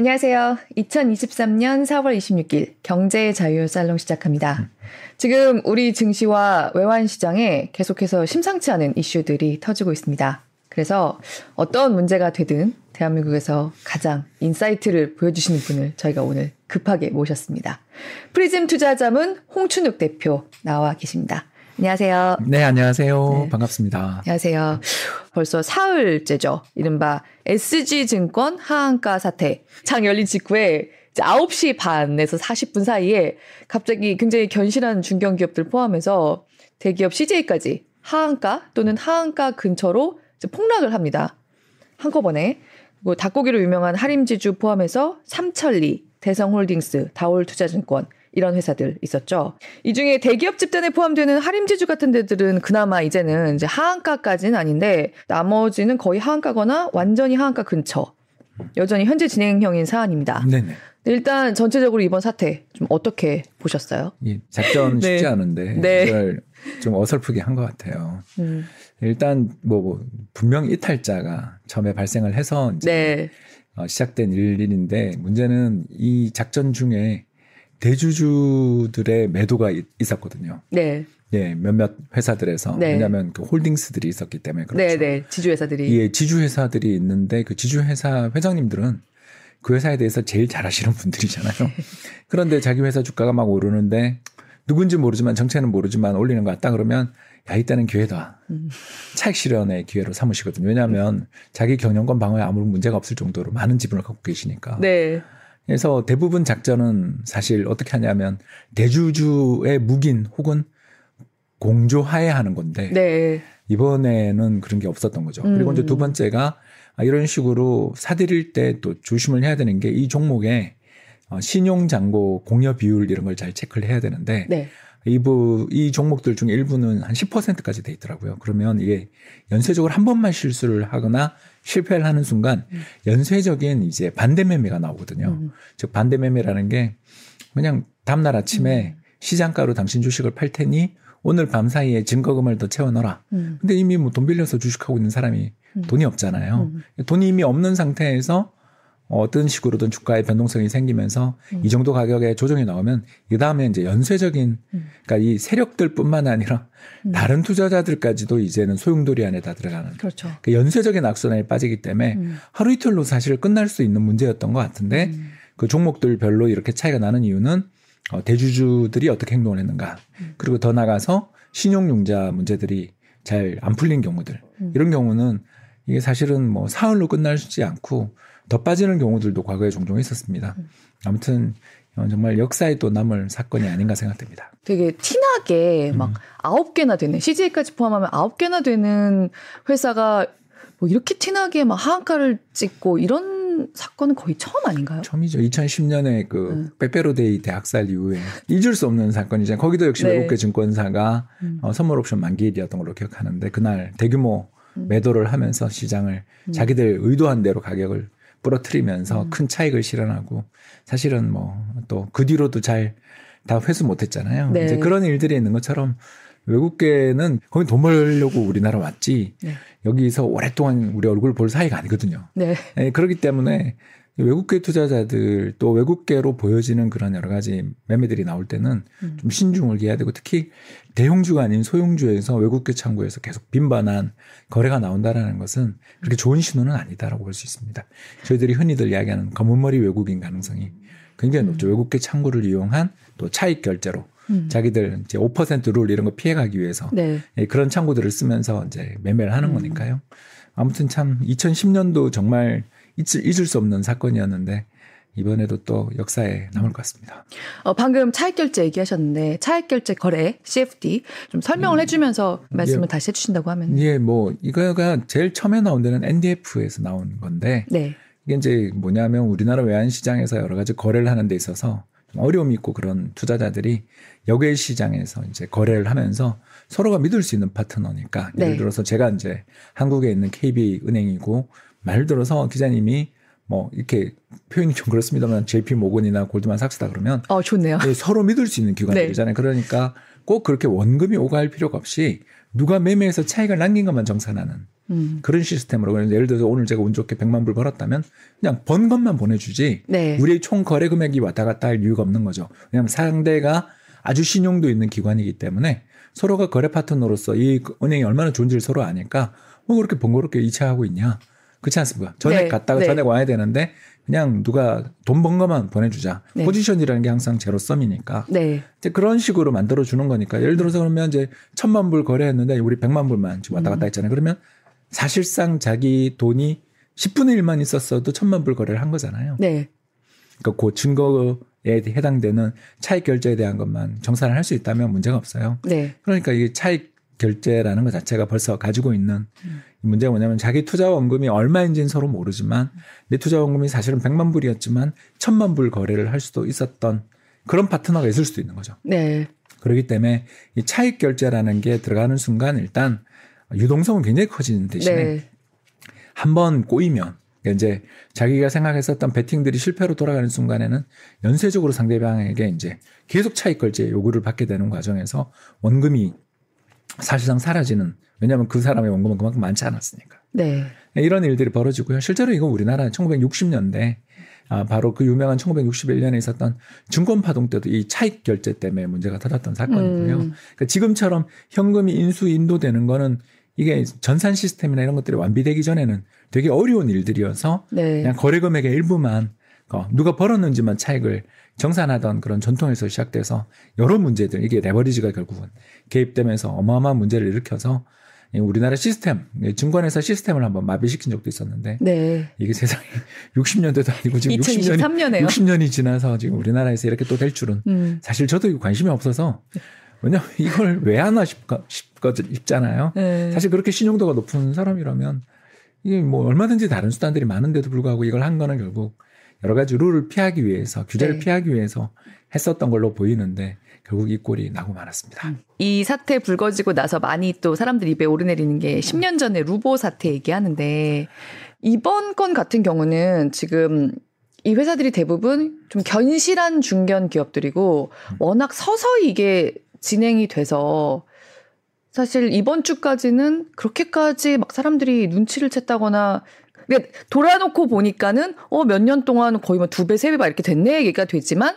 안녕하세요. 2023년 4월 26일 경제 자유 살롱 시작합니다. 지금 우리 증시와 외환 시장에 계속해서 심상치 않은 이슈들이 터지고 있습니다. 그래서 어떤 문제가 되든 대한민국에서 가장 insight를 보여주시는 분을 저희가 오늘 급하게 모셨습니다. 프리즘 투자자문 홍춘욱 대표 나와 계십니다. 안녕하세요. 네, 안녕하세요. 네. 반갑습니다. 안녕하세요. 벌써 사흘째죠. 이른바 SG증권 하한가 사태. 장 열린 직후에 이제 9시 반에서 40분 사이에 갑자기 굉장히 견실한 중견기업들 포함해서 대기업 CJ까지 하한가 또는 하한가 근처로 폭락을 합니다. 한꺼번에. 뭐 닭고기로 유명한 하림지주 포함해서 삼천리, 대성홀딩스, 다올투자증권 이런 회사들 있었죠. 이 중에 대기업 집단에 포함되는 하림지주 같은 데들은 그나마 이제는 이제 하한가까지는 아닌데 나머지는 거의 하한가거나 완전히 하한가 근처. 여전히 현재 진행형인 사안입니다. 네네. 일단 전체적으로 이번 사태 좀 어떻게 보셨어요? 예, 작전 쉽지 네. 않은데 네. 이걸 좀 어설프게 한 것 같아요. 음. 일단 뭐, 뭐 분명 이탈자가 처음에 발생을 해서 이제 네. 어, 시작된 일인데 문제는 이 작전 중에 대주주들의 매도가 있었거든요. 네. 예, 몇몇 회사들에서 네. 왜냐하면 그 홀딩스들이 있었기 때문에 그렇죠. 네, 네. 지주회사들이. 예, 지주회사들이 있는데 그 지주회사 회장님들은 그 회사에 대해서 제일 잘 아시는 분들이잖아요. 그런데 자기 회사 주가가 막 오르는데 누군지 모르지만 정체는 모르지만 올리는 것 같다 그러면 야 이때는 기회다. 음. 차익 실현의 기회로 삼으시거든요. 왜냐하면 자기 경영권 방어에 아무런 문제가 없을 정도로 많은 지분을 갖고 계시니까. 네. 그래서 대부분 작전은 사실 어떻게 하냐면 대주주의 묵인 혹은 공조하에 하는 건데 네. 이번에는 그런 게 없었던 거죠. 음. 그리고 이제 두 번째가 이런 식으로 사들일 때 또 조심을 해야 되는 게 이 종목에 어, 신용 잔고 공여 비율 이런 걸 잘 체크를 해야 되는데 네. 이부 이 종목들 중에 일부는 한 10%까지 돼 있더라고요. 그러면 이게 연쇄적으로 한 번만 실수를 하거나 실패를 하는 순간 음. 연쇄적인 이제 반대 매매가 나오거든요. 음. 즉 반대 매매라는 게 그냥 다음날 아침에 음. 시장가로 당신 주식을 팔 테니 오늘 밤 사이에 증거금을 더 채워 넣어라. 음. 근데 이미 뭐 돈 빌려서 주식하고 있는 사람이 음. 돈이 없잖아요. 음. 돈이 이미 없는 상태에서 어떤 식으로든 주가의 변동성이 생기면서 음. 이 정도 가격에 조정이 나오면 그 다음에 이제 연쇄적인 음. 그러니까 이 세력들뿐만 아니라 음. 다른 투자자들까지도 이제는 소용돌이 안에 다 들어가는 그렇죠. 그 연쇄적인 악순환에 빠지기 때문에 음. 하루 이틀로 사실 끝날 수 있는 문제였던 것 같은데 음. 그 종목들별로 이렇게 차이가 나는 이유는 어, 대주주들이 어떻게 행동을 했는가 음. 그리고 더 나가서 신용융자 문제들이 잘 안 풀린 경우들 이런 경우는 이게 사실은 뭐 사흘로 끝날지 않고 더 빠지는 경우들도 과거에 종종 있었습니다. 아무튼 정말 역사에 또 남을 사건이 아닌가 생각됩니다. 되게 티나게 막 음. 아홉 음. 개나 되는 CJ까지 포함하면 아홉 개나 되는 회사가 뭐 이렇게 티나게 막 하한가를 찍고 이런 사건은 거의 처음 아닌가요? 처음이죠. 2010년에 그 음. 빼빼로데이 대학살 이후에 잊을 수 없는 사건이잖아요. 거기도 역시 네. 외국계 증권사가 음. 어, 선물 옵션 만기일이었던 걸로 기억하는데 그날 대규모 음. 매도를 하면서 시장을 음. 자기들 의도한 대로 가격을 부러뜨리면서 음. 큰 차익을 실현하고 사실은 뭐 또 그 뒤로도 잘 다 회수 못했잖아요. 네. 이제 그런 일들이 있는 것처럼 외국계는 거기 돈 벌려고 우리나라 왔지 네. 여기서 오랫동안 우리 얼굴 볼 사이가 아니거든요. 네. 네 그렇기 때문에 외국계 투자자들 또 외국계로 보여지는 그런 여러 가지 매매들이 나올 때는 음. 좀 신중을 기해야 되고 특히 대형주가 아닌 소형주에서 외국계 창구에서 계속 빈번한 거래가 나온다라는 것은 그렇게 좋은 신호는 아니다라고 볼 수 있습니다. 저희들이 흔히들 이야기하는 검은머리 외국인 가능성이 굉장히 높죠. 음. 외국계 창구를 이용한 또 차익 결제로 음. 자기들 이제 5%룰 이런 거 피해가기 위해서 네. 예, 그런 창구들을 쓰면서 이제 매매를 하는 음. 거니까요. 아무튼 참 2010년도 정말 잊을, 잊을 수 없는 사건이었는데 이번에도 또 역사에 남을 것 같습니다. 어, 방금 차익결제 얘기하셨는데 차익결제 거래 CFD 좀 설명을 음, 해주면서 말씀을 예, 다시 해주신다고 하면 예, 뭐 이거가 제일 처음에 나온 데는 NDF에서 나온 건데 네. 이게 이제 뭐냐면 우리나라 외환 시장에서 여러 가지 거래를 하는 데 있어서 좀 어려움이 있고 그런 투자자들이 여객 시장에서 이제 거래를 하면서 서로가 믿을 수 있는 파트너니까 예를 네. 들어서 제가 이제 한국에 있는 KB 은행이고 말 들어서 기자님이 뭐 이렇게 표현이 좀 그렇습니다만 JP 모건이나 골드만삭스다 그러면 어 좋네요. 네, 서로 믿을 수 있는 기관들이잖아요. 네. 그러니까 꼭 그렇게 원금이 오갈 필요가 없이 누가 매매해서 차익을 남긴 것만 정산하는 음. 그런 시스템으로 예를 들어서 오늘 제가 운 좋게 100만 불 벌었다면 그냥 번 것만 보내주지 네. 우리의 총 거래 금액이 왔다 갔다 할 이유가 없는 거죠. 왜냐하면 상대가 아주 신용도 있는 기관이기 때문에 서로가 거래 파트너로서 이 은행이 얼마나 좋은지를 서로 아니까 뭐 그렇게 번거롭게 이체하고 있냐. 그렇지 않습니까? 전액 네, 갔다가 네. 전액 와야 되는데 그냥 누가 돈번 것만 보내주자. 네. 포지션이라는 게 항상 제로섬이니까 네. 이제 그런 식으로 만들어 주는 거니까 예를 들어서 그러면 이제 천만 불 거래했는데 우리 백만 불만 지금 왔다 갔다 했잖아요. 그러면 사실상 자기 돈이 10분의 1만 있었어도 천만 불 거래를 한 거잖아요. 네. 그러니까 그 증거에 해당되는 차익 결제에 대한 것만 정산을 할 수 있다면 문제가 없어요. 네. 그러니까 이게 차익 결제라는 것 자체가 벌써 가지고 있는 이 문제가 뭐냐면 자기 투자 원금이 얼마인지는 서로 모르지만 내 투자 원금이 사실은 100만 불이었지만 1000만 불 거래를 할 수도 있었던 그런 파트너가 있을 수도 있는 거죠. 네. 그렇기 때문에 이 차익 결제라는 게 들어가는 순간 일단 유동성은 굉장히 커지는 대신에 네. 한번 꼬이면 이제 자기가 생각했었던 베팅들이 실패로 돌아가는 순간에는 연쇄적으로 상대방에게 이제 계속 차익 결제 요구를 받게 되는 과정에서 원금이 사실상 사라지는 왜냐하면 그 사람의 원금은 그만큼 많지 않았으니까 네. 이런 일들이 벌어지고요. 실제로 이거 우리나라 1960년대 아, 바로 그 유명한 1961년에 있었던 증권 파동 때도 이 차익 결제 때문에 문제가 터졌던 사건이고요. 음. 그러니까 지금처럼 현금이 인수 인도되는 거는 이게 전산 시스템이나 이런 것들이 완비되기 전에는 되게 어려운 일들이어서 네. 그냥 거래 금액의 일부만 어, 누가 벌었는지만 차익을 정산하던 그런 전통에서 시작돼서 여러 문제들 이게 레버리지가 결국은 개입되면서 어마어마한 문제를 일으켜서 이 우리나라 시스템 증권회사 시스템을 한번 마비시킨 적도 있었는데 네. 이게 세상에 60년대도 아니고 지금 60년이 2023년에요. 60년이 지나서 지금 우리나라에서 이렇게 또 될 줄은 음. 사실 저도 관심이 없어서 왜냐면 이걸 왜 하나 싶거, 싶거, 싶잖아요. 네. 사실 그렇게 신용도가 높은 사람이라면 이게 뭐 얼마든지 다른 수단들이 많은데도 불구하고 이걸 한 거는 결국 여러 가지 룰을 피하기 위해서 규제를 네. 피하기 위해서 했었던 걸로 보이는데 결국 이 꼴이 나고 말았습니다. 이 사태 불거지고 나서 많이 또 사람들 입에 오르내리는 게 10년 전에 루보 사태 얘기하는데 이번 건 같은 경우는 지금 이 회사들이 대부분 좀 견실한 중견 기업들이고 워낙 서서히 이게 진행이 돼서 사실 이번 주까지는 그렇게까지 막 사람들이 눈치를 챘다거나 그러니까 돌아놓고 보니까는 어 몇 년 동안 거의 뭐 두 배, 세 배 막 이렇게 됐네 얘기가 되지만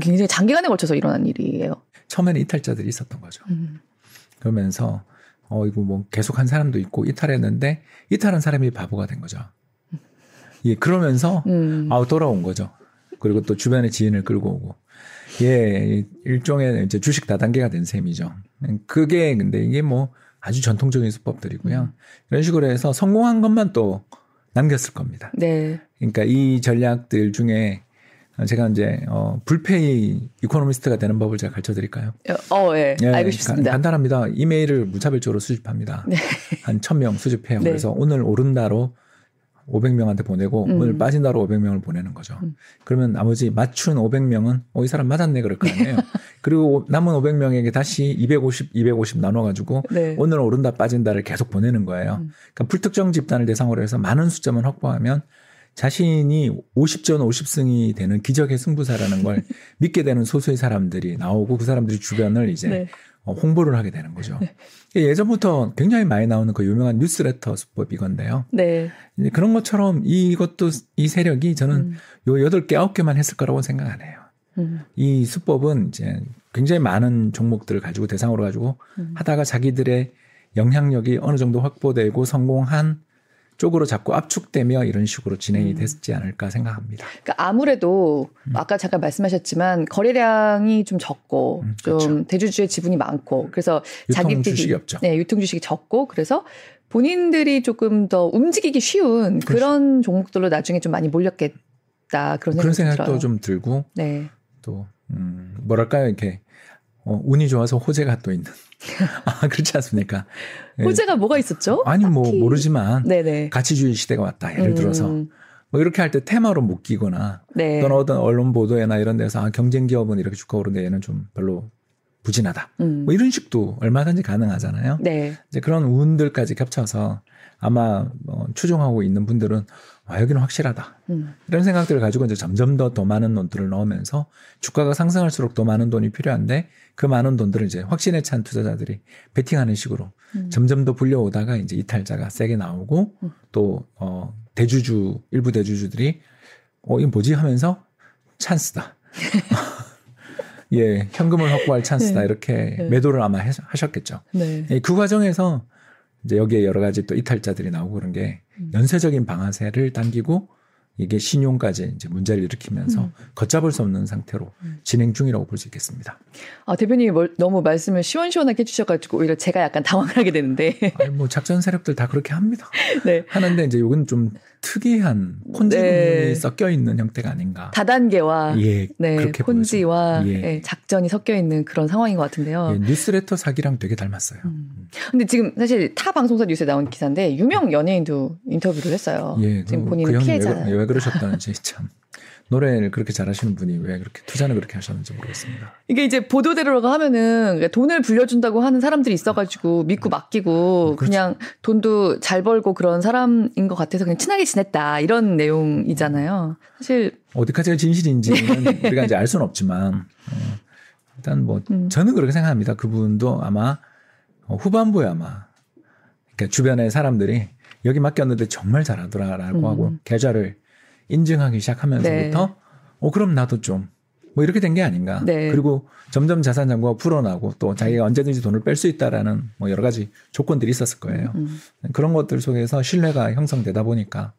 굉장히 장기간에 걸쳐서 일어난 일이에요. 처음에는 이탈자들이 있었던 거죠. 음. 그러면서 어 이거 뭐 계속 한 사람도 있고 이탈했는데 이탈한 사람이 바보가 된 거죠. 예, 그러면서 음. 아우 돌아온 거죠. 그리고 또 주변에 지인을 끌고 오고. 예, 일종의 이제 주식 다단계가 된 셈이죠. 그게 근데 이게 뭐 아주 전통적인 수법들이고요. 이런 식으로 해서 성공한 것만 또 남겼을 겁니다. 네. 그러니까 이 전략들 중에 제가 이제 어 불페이 이코노미스트가 되는 법을 제가 가르쳐 드릴까요? 어, 예. 예, 알고 간- 싶습니다. 간 단합니다. 이메일을 무차별적으로 수집합니다. 네. 한 1000명 수집해요. 네. 그래서 오늘 오른다로 500명한테 보내고 음. 오늘 빠진다로 500명을 보내는 거죠. 음. 그러면 나머지 맞춘 500명은 어, 이 사람 맞았네 그럴 거 아니에요. 그리고 남은 500명에게 다시 250, 250 나눠가지고 네. 오늘 오른다 빠진다를 계속 보내는 거예요. 음. 그러니까 불특정 집단을 대상으로 해서 많은 숫자만 확보하면 자신이 50전 50승이 되는 기적의 승부사라는 걸 믿게 되는 소수의 사람들이 나오고 그 사람들이 주변을 이제 네. 어, 홍보를 하게 되는 거죠. 예전부터 굉장히 많이 나오는 그 유명한 뉴스레터 수법 이건데요. 네. 그런 것처럼 이것도 이 세력이 저는 음. 요 8개, 9개만 했을 거라고 생각 안 해요. 음. 이 수법은 이제 굉장히 많은 종목들을 가지고 대상으로 가지고 음. 하다가 자기들의 영향력이 어느 정도 확보되고 성공한 쪽으로 자꾸 압축되며 이런 식으로 진행이 음. 됐지 않을까 생각합니다. 그러니까 아무래도 음. 아까 잠깐 말씀하셨지만 거래량이 좀 적고 음, 좀 그렇죠. 대주주의 지분이 많고 그래서 유통 주식이 없죠. 네, 유통 주식이 적고 그래서 본인들이 조금 더 움직이기 쉬운 그렇죠. 그런 종목들로 나중에 좀 많이 몰렸겠다 그런 그런 생각도 들어요. 좀 들고 네. 또 음, 뭐랄까요 이렇게 어, 운이 좋아서 호재가 또 있는 아 그렇지 않습니까? 예. 호재가 뭐가 있었죠? 아니 뭐 딱히. 모르지만 네네. 가치주의 시대가 왔다 예를 들어서 음, 뭐 이렇게 할 때 테마로 묶이거나 네. 또는 어떤 언론 보도회나 이런 데서 아, 경쟁 기업은 이렇게 주가 오르는데 얘는 좀 별로 부진하다. 음. 뭐 이런 식도 얼마든지 가능하잖아요. 네. 이제 그런 운들까지 겹쳐서 아마 뭐 추종하고 있는 분들은 아, 여기는 확실하다. 음. 이런 생각들을 가지고 이제 점점 더 더 많은 돈들을 넣으면서 주가가 상승할수록 더 많은 돈이 필요한데 그 많은 돈들을 이제 확신에 찬 투자자들이 베팅하는 식으로 음. 점점 더 불려오다가 이제 이탈자가 세게 나오고 음. 또 어, 대주주 일부 대주주들이 어 이거 뭐지 하면서 찬스다. 예, 현금을 확보할 찬스다 네. 이렇게 네. 매도를 아마 해- 하셨겠죠. 네. 예, 그 과정에서 이제 여기에 여러 가지 또 이탈자들이 나오고 그런 게 음. 연쇄적인 방아쇠를 당기고 이게 신용까지 이제 문제를 일으키면서 음. 걷잡을 수 없는 상태로 음. 진행 중이라고 볼 수 있겠습니다. 아, 대표님이 뭘- 너무 말씀을 시원시원하게 해주셔가지고 오히려 제가 약간 당황을 하게 되는데. 아니 뭐 작전 세력들 다 그렇게 합니다. 네. 하는데 이제 이건 좀 특이한 폰지금이 네. 섞여 있는 형태가 아닌가. 다단계와 예, 네, 그렇게 폰지와. 예. 예, 작전이 섞여 있는 그런 상황인 것 같은데요. 예, 뉴스레터 사기랑 되게 닮았어요. 음. 근데 지금 사실 타 방송사 뉴스에 나온 기사인데 유명 연예인도 인터뷰를 했어요. 예, 지금 그- 본인은 그 피해잖아요. 왜, 왜 그러셨다는지 참 노래를 그렇게 잘하시는 분이 왜 그렇게 투자는 그렇게 하셨는지 모르겠습니다. 이게 이제 보도대로 하면은 그러니까 돈을 불려준다고 하는 사람들이 있어가지고 믿고 맡기고 그렇죠. 그냥 돈도 잘 벌고 그런 사람인 것 같아서 그냥 친하게 지냈다 이런 내용이잖아요. 사실 어디까지가 진실인지는 우리가 이제 알 수는 없지만 어, 일단 뭐 음. 저는 그렇게 생각합니다. 그분도 아마 어, 후반부에 아마 그러니까 주변의 사람들이 여기 맡겼는데 정말 잘하더라라고 음. 하고 계좌를 인증하기 시작하면서부터 네. 어 그럼 나도 좀 뭐 이렇게 된 게 아닌가. 네. 그리고 점점 자산 잔고가 풀어나고 또 자기가 언제든지 돈을 뺄 수 있다라는 뭐 여러 가지 조건들이 있었을 거예요. 음. 그런 것들 속에서 신뢰가 형성되다 보니까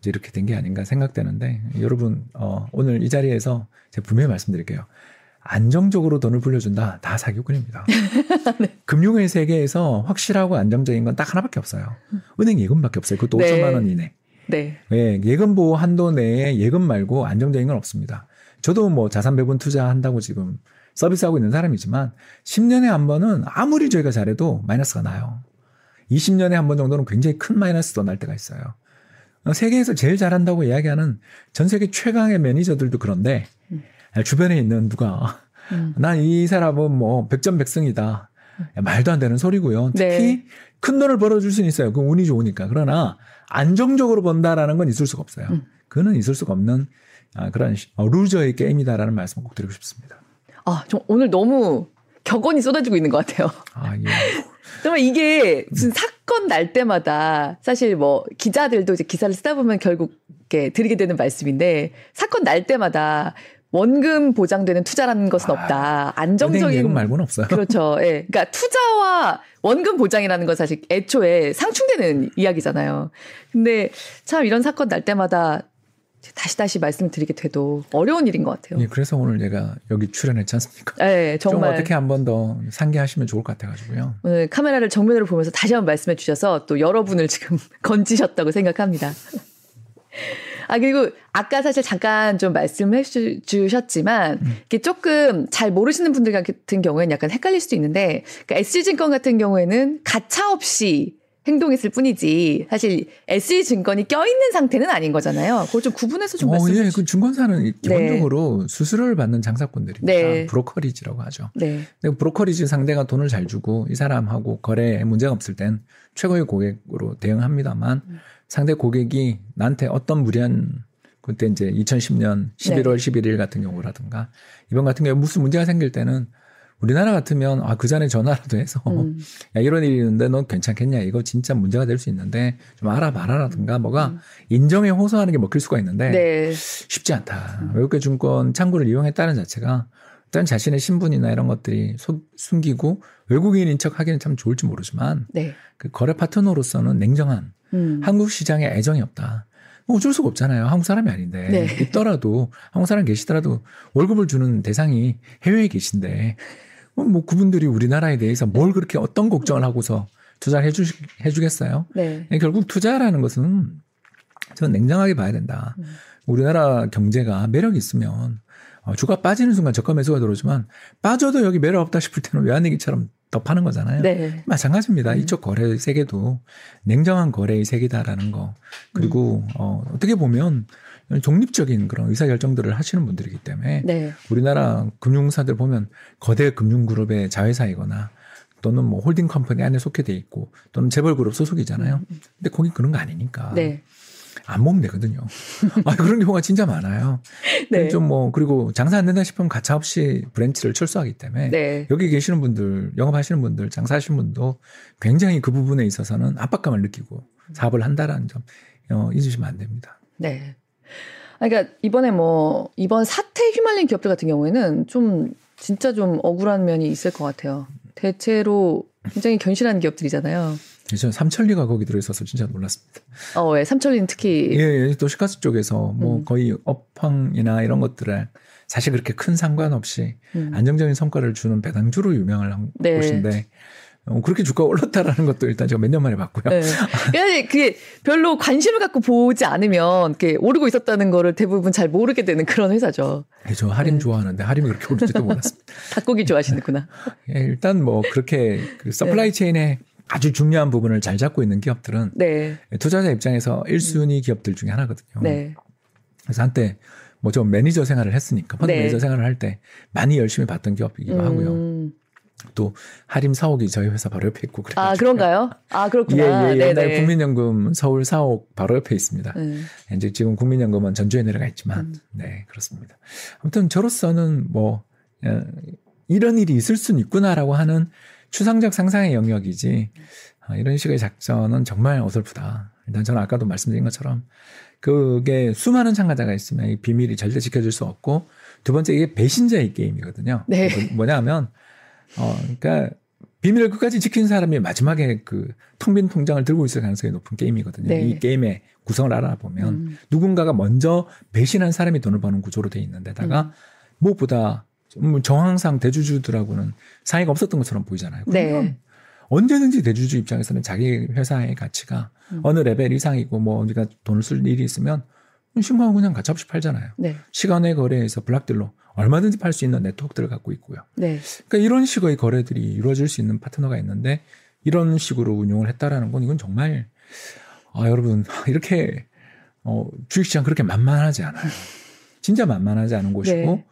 이제 이렇게 된 게 아닌가 생각되는데 여러분 어, 오늘 이 자리에서 제가 분명히 말씀드릴게요. 안정적으로 돈을 불려준다 다 사기꾼입니다. 네. 금융의 세계에서 확실하고 안정적인 건 딱 하나밖에 없어요. 은행 예금밖에 없어요. 그것도 네. 5천만 원 이내. 네. 예, 예금 보호 한도 내에 예금 말고 안정적인 건 없습니다. 저도 뭐 자산 배분 투자한다고 지금 서비스하고 있는 사람이지만 10년에 한 번은 아무리 저희가 잘해도 마이너스가 나요. 20년에 한 번 정도는 굉장히 큰 마이너스도 날 때가 있어요. 어, 세계에서 제일 잘한다고 이야기하는 전 세계 최강의 매니저들도 그런데 음. 주변에 있는 누가 음. 난이 사람은 뭐 백전백승이다. 야, 말도 안 되는 소리고요. 특히 네. 큰 돈을 벌어줄 수는 있어요. 그 운이 좋으니까. 그러나 안정적으로 번다라는 건 있을 수가 없어요. 음. 그는 있을 수가 없는 아, 그런 시- 어, 루저의 게임이다라는 말씀 꼭 드리고 싶습니다. 아, 좀 오늘 너무 격언이 쏟아지고 있는 것 같아요. 아, 예. 정말 이게 무슨 사건 날 때마다 사실 뭐 기자들도 이제 기사를 쓰다 보면 결국 이렇게 드리게 되는 말씀인데 사건 날 때마다 원금 보장되는 투자라는 것은 아, 없다. 안정적인 예금 말고는 없어요. 그렇죠. 예. 그러니까 투자와 원금 보장이라는 건 사실 애초에 상충되는 이야기잖아요. 근데 참 이런 사건 날 때마다 다시 다시 말씀드리게 돼도 어려운 일인 것 같아요. 예, 그래서 오늘 제가 여기 출연했지 않습니까? 예, 정말 좀 어떻게 한 번 더 상기하시면 좋을 것 같아가지고요. 오늘 카메라를 정면으로 보면서 다시 한번 말씀해 주셔서 또 여러분을 지금 건지셨다고 생각합니다. 아, 그리고 아까 사실 잠깐 좀 말씀해 주- 주셨지만, 이게 조금 잘 모르시는 분들 같은 경우에는 약간 헷갈릴 수도 있는데, 그러니까 SG증권 같은 경우에는 가차 없이 행동했을 뿐이지, 사실 SG증권이 껴 있는 상태는 아닌 거잖아요. 그걸 좀 구분해서 좀 어, 말씀해 예. 그 증권사는 기본적으로 수수료를 받는 장사꾼들입니다. 네. 브로커리지라고 하죠. 네. 근데 브로커리지 상대가 돈을 잘 주고 이 사람하고 거래에 문제가 없을 땐 최고의 고객으로 대응합니다만 음. 상대 고객이 나한테 어떤 무리한 그때 이제 2010년 11월 11일 같은 경우라든가 이번 같은 경우에 무슨 문제가 생길 때는 우리나라 같으면 아 그 전에 전화라도 해서 음. 야 이런 일이 있는데 넌 괜찮겠냐 이거 진짜 문제가 될 수 있는데 좀 알아봐라라든가 뭐가 음. 인정에 호소하는 게 먹힐 수가 있는데 네. 쉽지 않다. 외국계 증권 창구를 이용했다는 자체가 일단 자신의 신분이나 이런 것들이 소- 숨기고 외국인인 척 하기는 참 좋을지 모르지만 네. 그 거래 파트너로서는 냉정한 음. 한국 시장에 애정이 없다. 뭐 어쩔 수가 없잖아요. 한국 사람이 아닌데 네. 있더라도 한국 사람 계시더라도 월급을 주는 대상이 해외에 계신데 뭐, 뭐 그분들이 우리나라에 대해서 뭘 그렇게 어떤 걱정을 하고서 투자를 해주 해주겠어요? 네. 결국 투자라는 것은 저는 냉정하게 봐야 된다. 음. 우리나라 경제가 매력이 있으면 어, 주가 빠지는 순간 저가 매수가 들어오지만 빠져도 여기 매력 없다 싶을 때는 외환위기처럼 더 파는 거잖아요. 네. 마찬가지입니다. 음. 이쪽 거래 세계도 냉정한 거래의 세계다라는 거. 그리고 어, 어떻게 보면 독립적인 그런 의사결정들을 하시는 분들이기 때문에 네. 우리나라 금융사들 보면 거대 금융그룹의 자회사이거나 또는 뭐 holding company 안에 속해 돼 있고 또는 재벌그룹 소속이잖아요. 근데 거기 그런 거 아니니까 네. 안 모으면 되거든요. 아, 그런 경우가 진짜 많아요. 네. 좀 뭐 그리고 장사 안 된다 싶으면 가차 없이 branch를 철수하기 때문에 네. 여기 계시는 분들, 영업하시는 분들, 장사하시는 분도 굉장히 그 부분에 있어서는 압박감을 느끼고 사업을 한다라는 점 어, 잊으시면 안 됩니다. 네. 아, 그러니까 이번에 뭐 이번 사태 휘말린 기업들 같은 경우에는 좀 진짜 좀 억울한 면이 있을 것 같아요. 대체로 굉장히 견실한 기업들이잖아요. 그래서 삼천리가 거기 들어있어서 진짜 놀랐습니다. 어, 예. 삼천리는 특히 예, 예, 도시가스 쪽에서 뭐 음. 거의 업황이나 이런 것들에 사실 그렇게 큰 상관없이 음. 안정적인 성과를 주는 배당주로 유명을 한 네. 곳인데 어, 그렇게 주가가 올랐다라는 것도 일단 제가 몇 년 만에 봤고요. 네. 그러니까 그게 별로 관심을 갖고 보지 않으면 이렇게 오르고 있었다는 거를 대부분 잘 모르게 되는 그런 회사죠. 예, 저 하림 네. 좋아하는데 하림이 그렇게 오를지도 몰랐습니다. 닭고기 좋아하시는구나. 예, 일단 뭐 그렇게 그 supply chain의 아주 중요한 부분을 잘 잡고 있는 기업들은 네. 투자자 입장에서 1순위 기업들 중에 하나거든요. 네. 그래서 한때 뭐저 매니저 생활을 했으니까 펀드 네. 매니저 생활을 할 때 많이 열심히 봤던 기업이기도 하고요. 음. 또 하림 사옥이 저희 회사 바로 옆에 있고 그래요. 아, 그런가요? 아, 예, 그렇구나. 예, 네, 옛날 네. 국민연금 서울 사옥 바로 옆에 있습니다. 네. 이제 지금 국민연금은 전주에 내려가 있지만, 음. 네, 그렇습니다. 아무튼 저로서는 뭐, 어, 이런 일이 있을 수는 있구나라고 하는 추상적 상상의 영역이지, 아, 이런 식의 작전은 정말 어설프다. 일단 저는 아까도 말씀드린 것처럼, 그게 수많은 참가자가 있으면 이 비밀이 절대 지켜질 수 없고, 두 번째 이게 배신자의 게임이거든요. 네. 뭐- 뭐냐 하면, 어, 그러니까 비밀을 끝까지 지킨 사람이 마지막에 그 텅 빈 통장을 들고 있을 가능성이 높은 게임이거든요. 네. 이 게임의 구성을 알아보면 음. 누군가가 먼저 배신한 사람이 돈을 버는 구조로 돼 있는데다가 음. 무엇보다 좀 정황상 대주주들하고는 사이가 없었던 것처럼 보이잖아요. 네. 그러면 언제든지 대주주 입장에서는 자기 회사의 가치가 음. 어느 레벨 이상이고 뭐 우리가 돈을 쓸 일이 있으면 신고하고 그냥 가차없이 팔잖아요. 네. 시간의 거래에서 블락들로 얼마든지 팔 수 있는 네트워크들을 갖고 있고요. 네. 그러니까 이런 식의 거래들이 이루어질 수 있는 파트너가 있는데 이런 식으로 운용을 했다라는 건 이건 정말 아 여러분 이렇게 어 주식시장 그렇게 만만하지 않아요. 진짜 만만하지 않은 곳이고 네.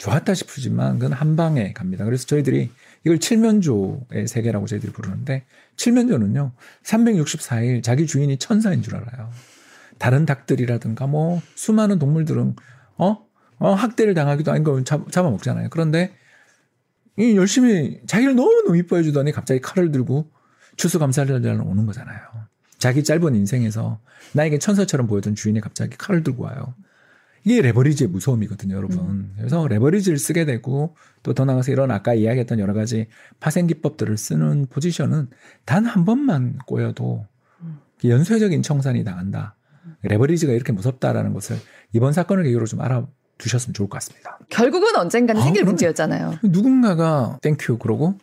좋았다 싶으지만 그건 한 방에 갑니다. 그래서 저희들이 이걸 칠면조의 세계라고 저희들이 부르는데 칠면조는요 364일 자기 주인이 천사인 줄 알아요. 다른 닭들이라든가 뭐 수많은 동물들은 어? 어 학대를 당하기도 걸 잡, 잡아먹잖아요. 그런데 이 열심히 자기를 너무 너무 이뻐해 주더니 갑자기 칼을 들고 추수감사를 하러 오는 거잖아요. 자기 짧은 인생에서 나에게 천사처럼 보였던 주인이 갑자기 칼을 들고 와요. 이게 레버리지의 무서움이거든요, 여러분. 그래서 레버리지를 쓰게 되고 또 더 나가서 이런 아까 이야기했던 여러 가지 파생 기법들을 쓰는 포지션은 단 한 번만 꼬여도 연쇄적인 청산이 당한다. 레버리지가 이렇게 무섭다라는 것을 이번 사건을 계기로 좀 알아두셨으면 좋을 것 같습니다. 결국은 언젠가는 아, 생길 그럼요. 문제였잖아요. 누군가가 thank you 그러고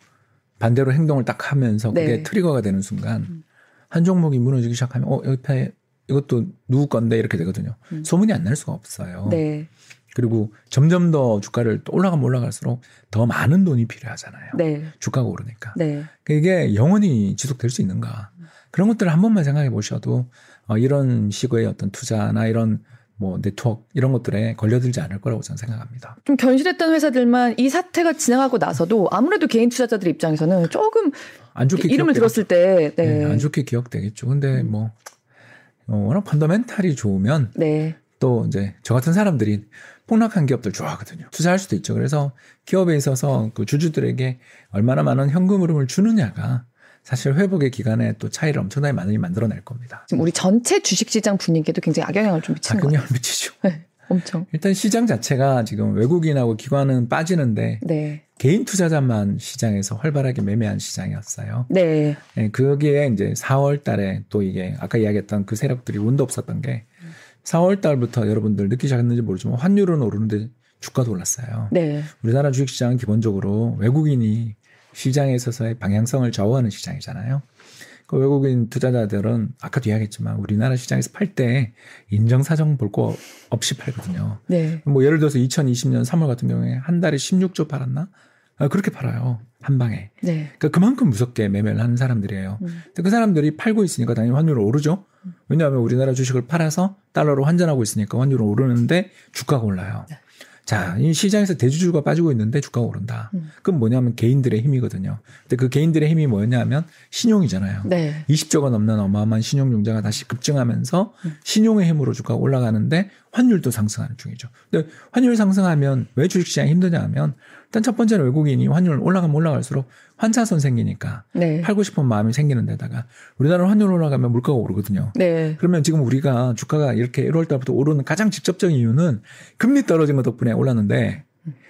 반대로 행동을 딱 하면서 그게 네. trigger가 되는 순간 한 종목이 무너지기 시작하면 어 옆에 이것도 누구 건데 이렇게 되거든요. 음. 소문이 안 날 수가 없어요. 네. 그리고 점점 더 주가를 또 올라가면 올라갈수록 더 많은 돈이 필요하잖아요. 네. 주가가 오르니까. 네. 이게 영원히 지속될 수 있는가. 그런 것들을 한 번만 생각해 보셔도 어, 이런 식의 어떤 투자나 이런 뭐 네트워크 이런 것들에 걸려들지 않을 거라고 저는 생각합니다. 좀 견실했던 회사들만 이 사태가 지나가고 나서도 아무래도 개인 투자자들 입장에서는 조금 안 좋게 이름을 기억되겠죠. 들었을 때, 네. 네, 안 좋게 기억되겠죠. 근데 뭐 어, 워낙 펀더멘탈이 좋으면 네. 또 이제 저 같은 사람들이 폭락한 기업들 좋아하거든요. 투자할 수도 있죠. 그래서 기업에 있어서 그 주주들에게 얼마나 많은 현금 흐름을 주느냐가 사실 회복의 기간에 또 차이를 엄청나게 많이 만들어낼 겁니다. 지금 우리 전체 주식시장 분위기에도 굉장히 악영향을 좀 미치는 것 같아요. 작용력을 미치죠. 네. 엄청. 일단 시장 자체가 지금 외국인하고 기관은 빠지는데 네. 개인 투자자만 시장에서 활발하게 매매한 시장이었어요. 네. 예, 거기에 이제 4월 달에 또 이게 아까 이야기했던 그 세력들이 운도 없었던 게 4월 달부터 여러분들 느끼셨는지 모르지만 환율은 오르는데 주가도 올랐어요. 네. 우리나라 주식시장은 기본적으로 외국인이 시장에 있어서의 방향성을 좌우하는 시장이잖아요. 그 외국인 투자자들은 아까도 이야기했지만 우리나라 시장에서 팔 때 인정 사정 볼 거 없이 팔거든요. 네. 뭐 예를 들어서 2020년 3월 같은 경우에 한 달에 16조 팔았나? 아, 그렇게 팔아요. 한 방에. 네. 그러니까 그만큼 무섭게 매매를 하는 사람들이에요. 음. 근데 그 사람들이 팔고 있으니까 당연히 환율은 오르죠. 왜냐하면 우리나라 주식을 팔아서 달러로 환전하고 있으니까 환율은 오르는데 주가가 올라요. 네. 자, 이 시장에서 대주주가 빠지고 있는데 주가가 오른다. 음. 그건 뭐냐면 개인들의 힘이거든요. 근데 그 개인들의 힘이 뭐였냐면 신용이잖아요. 네. 20조가 넘는 어마어마한 신용 융자가 다시 급증하면서 음. 신용의 힘으로 주가가 올라가는데 환율도 상승하는 중이죠. 근데 환율 상승하면 왜 주식시장이 힘드냐 하면 일단 첫 번째는 외국인이 환율 올라가면 올라갈수록 환차손 생기니까 네. 팔고 싶은 마음이 생기는 데다가 우리나라 환율 올라가면 물가가 오르거든요. 네. 그러면 지금 우리가 주가가 이렇게 1월 달부터 오르는 가장 직접적인 이유는 금리 떨어진 것 덕분에 올랐는데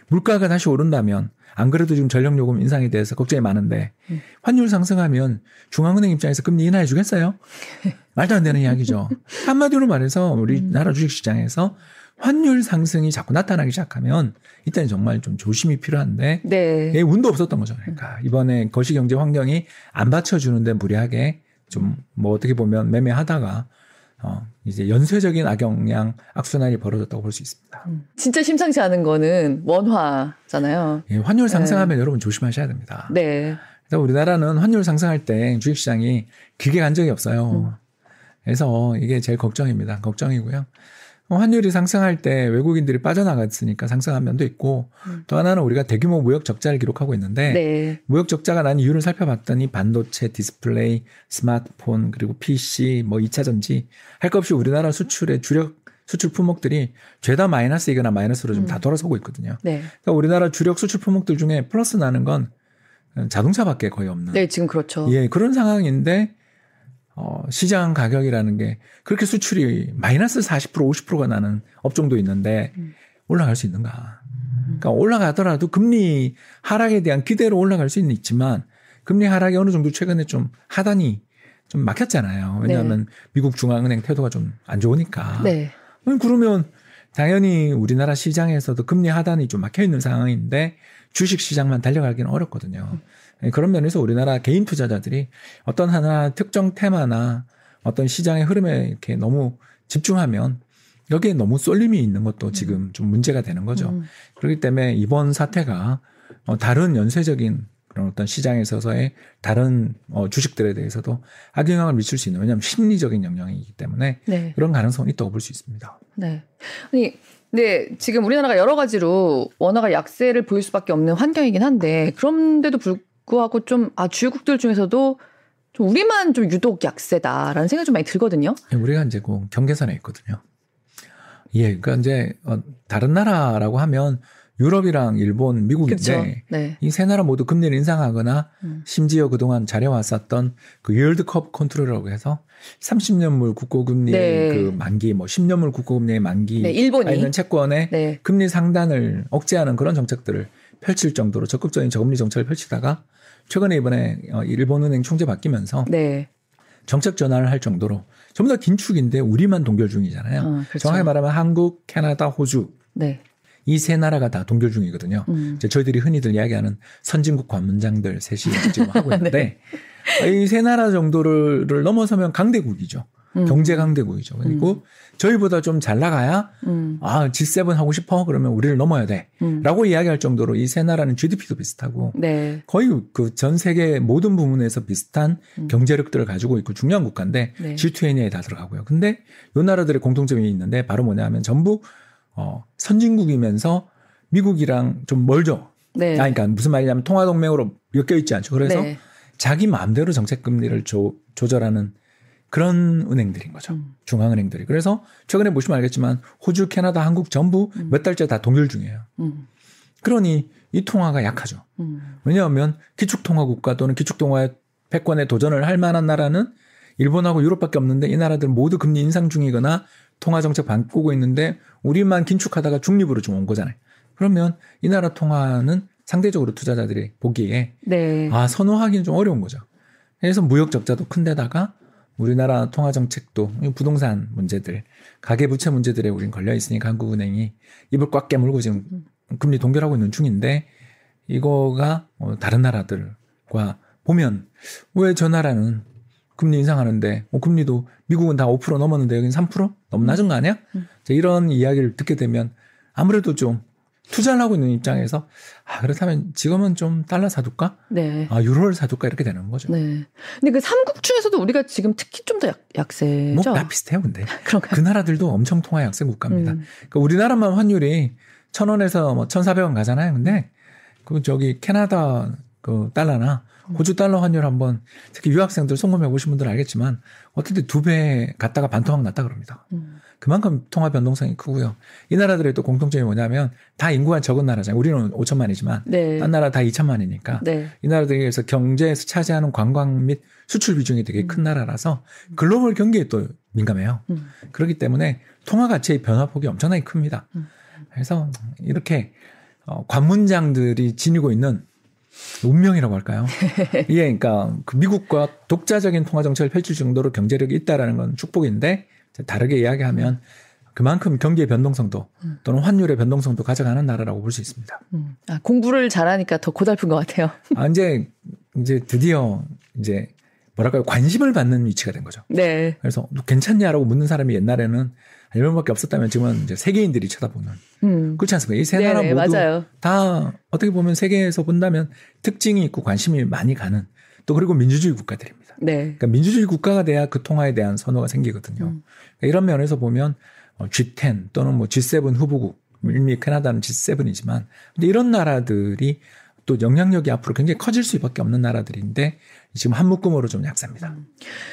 물가가 다시 오른다면 안 그래도 지금 전력 요금 인상에 대해서 걱정이 많은데 음. 환율 상승하면 중앙은행 입장에서 금리 인하해 주겠어요? 말도 안 되는 이야기죠. 한마디로 말해서 우리나라 주식시장에서 환율 상승이 자꾸 나타나기 시작하면 이때는 정말 좀 조심이 필요한데 네. 예, 운도 없었던 거죠. 그러니까 이번에 거시경제 환경이 안 받쳐주는데 무리하게 좀 뭐 어떻게 보면 매매하다가 어 이제 연쇄적인 악영향 악순환이 벌어졌다고 볼 수 있습니다. 진짜 심상치 않은 거는 원화잖아요. 예, 환율 상승하면 여러분 조심하셔야 됩니다. 네. 그래서 우리나라는 환율 상승할 때 주식시장이 길게 간 적이 없어요. 그래서 이게 제일 걱정입니다. 걱정이고요. 어, 환율이 상승할 때 외국인들이 빠져나갔으니까 상승한 면도 있고 음. 또 하나는 우리가 대규모 무역 적자를 기록하고 있는데 네. 무역 적자가 난 이유를 살펴봤더니 반도체, 디스플레이, 스마트폰, 그리고 PC, 뭐 2차 전지 할 것 없이 우리나라 수출의 주력 수출 품목들이 죄다 마이너스이거나 마이너스로 좀다 돌아서고 있거든요. 네. 그러니까 우리나라 주력 수출 품목들 중에 플러스 나는 건 자동차밖에 거의 없는. 네, 지금 그렇죠. 예, 그런 상황인데 어, 시장 가격이라는 게 그렇게 수출이 마이너스 40% 50%가 나는 업종도 있는데 음. 올라갈 수 있는가? 그러니까 올라가더라도 금리 하락에 대한 기대로 올라갈 수는 있지만 금리 하락이 어느 정도 최근에 좀 하단이 좀 막혔잖아요. 왜냐하면 미국 중앙은행 태도가 좀 안 좋으니까. 네. 음, 그러면 당연히 우리나라 시장에서도 금리 하단이 좀 막혀 있는 상황인데 주식 시장만 달려가기는 어렵거든요. 예, 그런 면에서 우리나라 개인 투자자들이 어떤 하나 특정 테마나 어떤 시장의 흐름에 이렇게 너무 집중하면 여기에 너무 쏠림이 있는 것도 지금 좀 문제가 되는 거죠. 음. 그렇기 때문에 이번 사태가 어, 다른 연쇄적인 그런 어떤 시장에 있어서의 다른 어, 주식들에 대해서도 악영향을 미칠 수 있는 왜냐하면 심리적인 영향이기 때문에 네. 그런 가능성이 있다고 볼 수 있습니다. 네. 아니, 네, 지금 우리나라가 여러 가지로 원화가 약세를 보일 수밖에 없는 환경이긴 한데, 그런데도 불 구하고 좀, 아, 주요국들 중에서도 좀 우리만 좀 유독 약세다라는 생각이 좀 많이 들거든요. 예, 우리가 이제 그 경계선에 있거든요. 예, 그러니까 이제 어, 다른 나라라고 하면 유럽이랑 일본, 미국인데. 네. 이세 나라 모두 금리를 인상하거나 음. 심지어 그동안 잘해왔었던 그 월드컵 컨트롤이라고 해서 30년물 국고금리의 네. 그 만기, 뭐 10년물 국고금리의 만기 네, 일본이. 있는 채권의 네. 금리 상단을 억제하는 그런 정책들을 펼칠 정도로 적극적인 저금리 정책을 펼치다가 최근에 이번에 어, 일본은행 총재 바뀌면서 네. 정책 전환을 할 정도로 전부 다 긴축인데 우리만 동결 중이잖아요. 어, 그렇죠. 정확히 말하면 한국, 캐나다, 호주 네. 이세 나라가 다 동결 중이거든요. 음. 이제 저희들이 흔히들 이야기하는 선진국 관문장들 셋이 지금 하고 있는데 네. 이세 나라 정도를 넘어서면 강대국이죠. 음. 경제 강대국이죠. 그리고 저희보다 좀 잘 나가야 음. 아 G7 하고 싶어 그러면 우리를 넘어야 음. 돼라고 이야기할 정도로 이 세 나라는 GDP도 비슷하고 네. 거의 그 전 세계 모든 부문에서 비슷한 음. 경제력들을 가지고 있고 중요한 국가인데 네. G20에 다 들어가고요. 근데 요 나라들의 공통점이 있는데 바로 뭐냐면 전부 어 선진국이면서 미국이랑 좀 멀죠. 네. 아, 그러니까 무슨 말이냐면 통화 동맹으로 엮여 있지 않죠. 그래서 네. 자기 마음대로 정책 금리를 조, 조절하는 그런 은행들인 거죠. 음. 중앙은행들이. 그래서 최근에 보시면 알겠지만 호주, 캐나다, 한국 전부 음. 몇 달째 다 동결 중이에요. 음. 그러니 이 통화가 약하죠. 음. 왜냐하면 기축통화 국가 또는 기축통화 패권에 도전을 할 만한 나라는 일본하고 유럽밖에 없는데 이 나라들 모두 금리 인상 중이거나 통화 정책 바꾸고 있는데 우리만 긴축하다가 중립으로 좀 온 거잖아요. 그러면 이 나라 통화는 상대적으로 투자자들이 보기에 네. 아 선호하기는 좀 어려운 거죠. 그래서 무역 적자도 큰데다가 우리나라 통화 정책도 부동산 문제들, 가계 부채 문제들에 우린 걸려 있으니까 한국은행이 입을 꽉 깨물고 지금 금리 동결하고 있는 중인데 이거가 어, 다른 나라들과 보면 왜 저 나라는 금리 인상하는데 어, 금리도 미국은 다 5% 넘었는데 여기는 3% 너무 낮은 거 아니야? 음. 자, 이런 이야기를 듣게 되면 아무래도 좀 투자를 하고 있는 입장에서 아 그렇다면 지금은 좀 달러 사둘까? 네. 아 유로를 사둘까 이렇게 되는 거죠. 네. 근데 그 삼국 중에서도 우리가 지금 특히 좀 더 약세죠. 뭐다 비슷해요, 근데 그런가요? 그 나라들도 엄청 통화 약세 국가입니다. 음. 그러니까 우리나라만 환율이 천 원에서 뭐 천사백 원 가잖아요. 근데 그 저기 캐나다 그 달러나 호주 달러 환율 한번 특히 유학생들 송금해 보신 분들 은 알겠지만 어떨 때두배 갔다가 반토막 났다 그럽니다. 음. 그만큼 통화 변동성이 크고요. 이 나라들의 또 공통점이 뭐냐면 다 인구가 적은 나라잖아요. 우리는 5천만이지만 네. 딴 나라 다 2천만이니까 네. 이 나라들에서 경제에서 차지하는 관광 및 수출 비중이 되게 큰 나라라서 글로벌 경기에 또 민감해요. 음. 그렇기 때문에 통화 가치의 변화폭이 엄청나게 큽니다. 음. 그래서 이렇게 어, 관문장들이 지니고 있는 운명이라고 할까요? 이게 그러니까 그 미국과 독자적인 통화 정책을 펼칠 정도로 경제력이 있다라는 건 축복인데 다르게 이야기하면 그만큼 경기의 변동성도 또는 환율의 변동성도 가져가는 나라라고 볼 수 있습니다. 음. 아, 공부를 잘하니까 더 고달픈 것 같아요. 아, 이제 이제 드디어 이제 뭐랄까요 관심을 받는 위치가 된 거죠. 네. 그래서 너 괜찮냐라고 묻는 사람이 옛날에는 한 열명밖에 없었다면 지금은 이제 세계인들이 쳐다보는 음. 그렇지 않습니까? 이 세 나라 모두 맞아요. 다 어떻게 보면 세계에서 본다면 특징이 있고 관심이 많이 가는 또 그리고 민주주의 국가들입니다. 네. 그러니까 민주주의 국가가 돼야 그 통화에 대한 선호가 생기거든요. 음. 그러니까 이런 면에서 보면 어, G10 또는 뭐 G7 후보국, 이미 캐나다는 G7이지만 근데 이런 나라들이 또 영향력이 앞으로 굉장히 커질 수밖에 없는 나라들인데 지금 한 묶음으로 좀 약세입니다.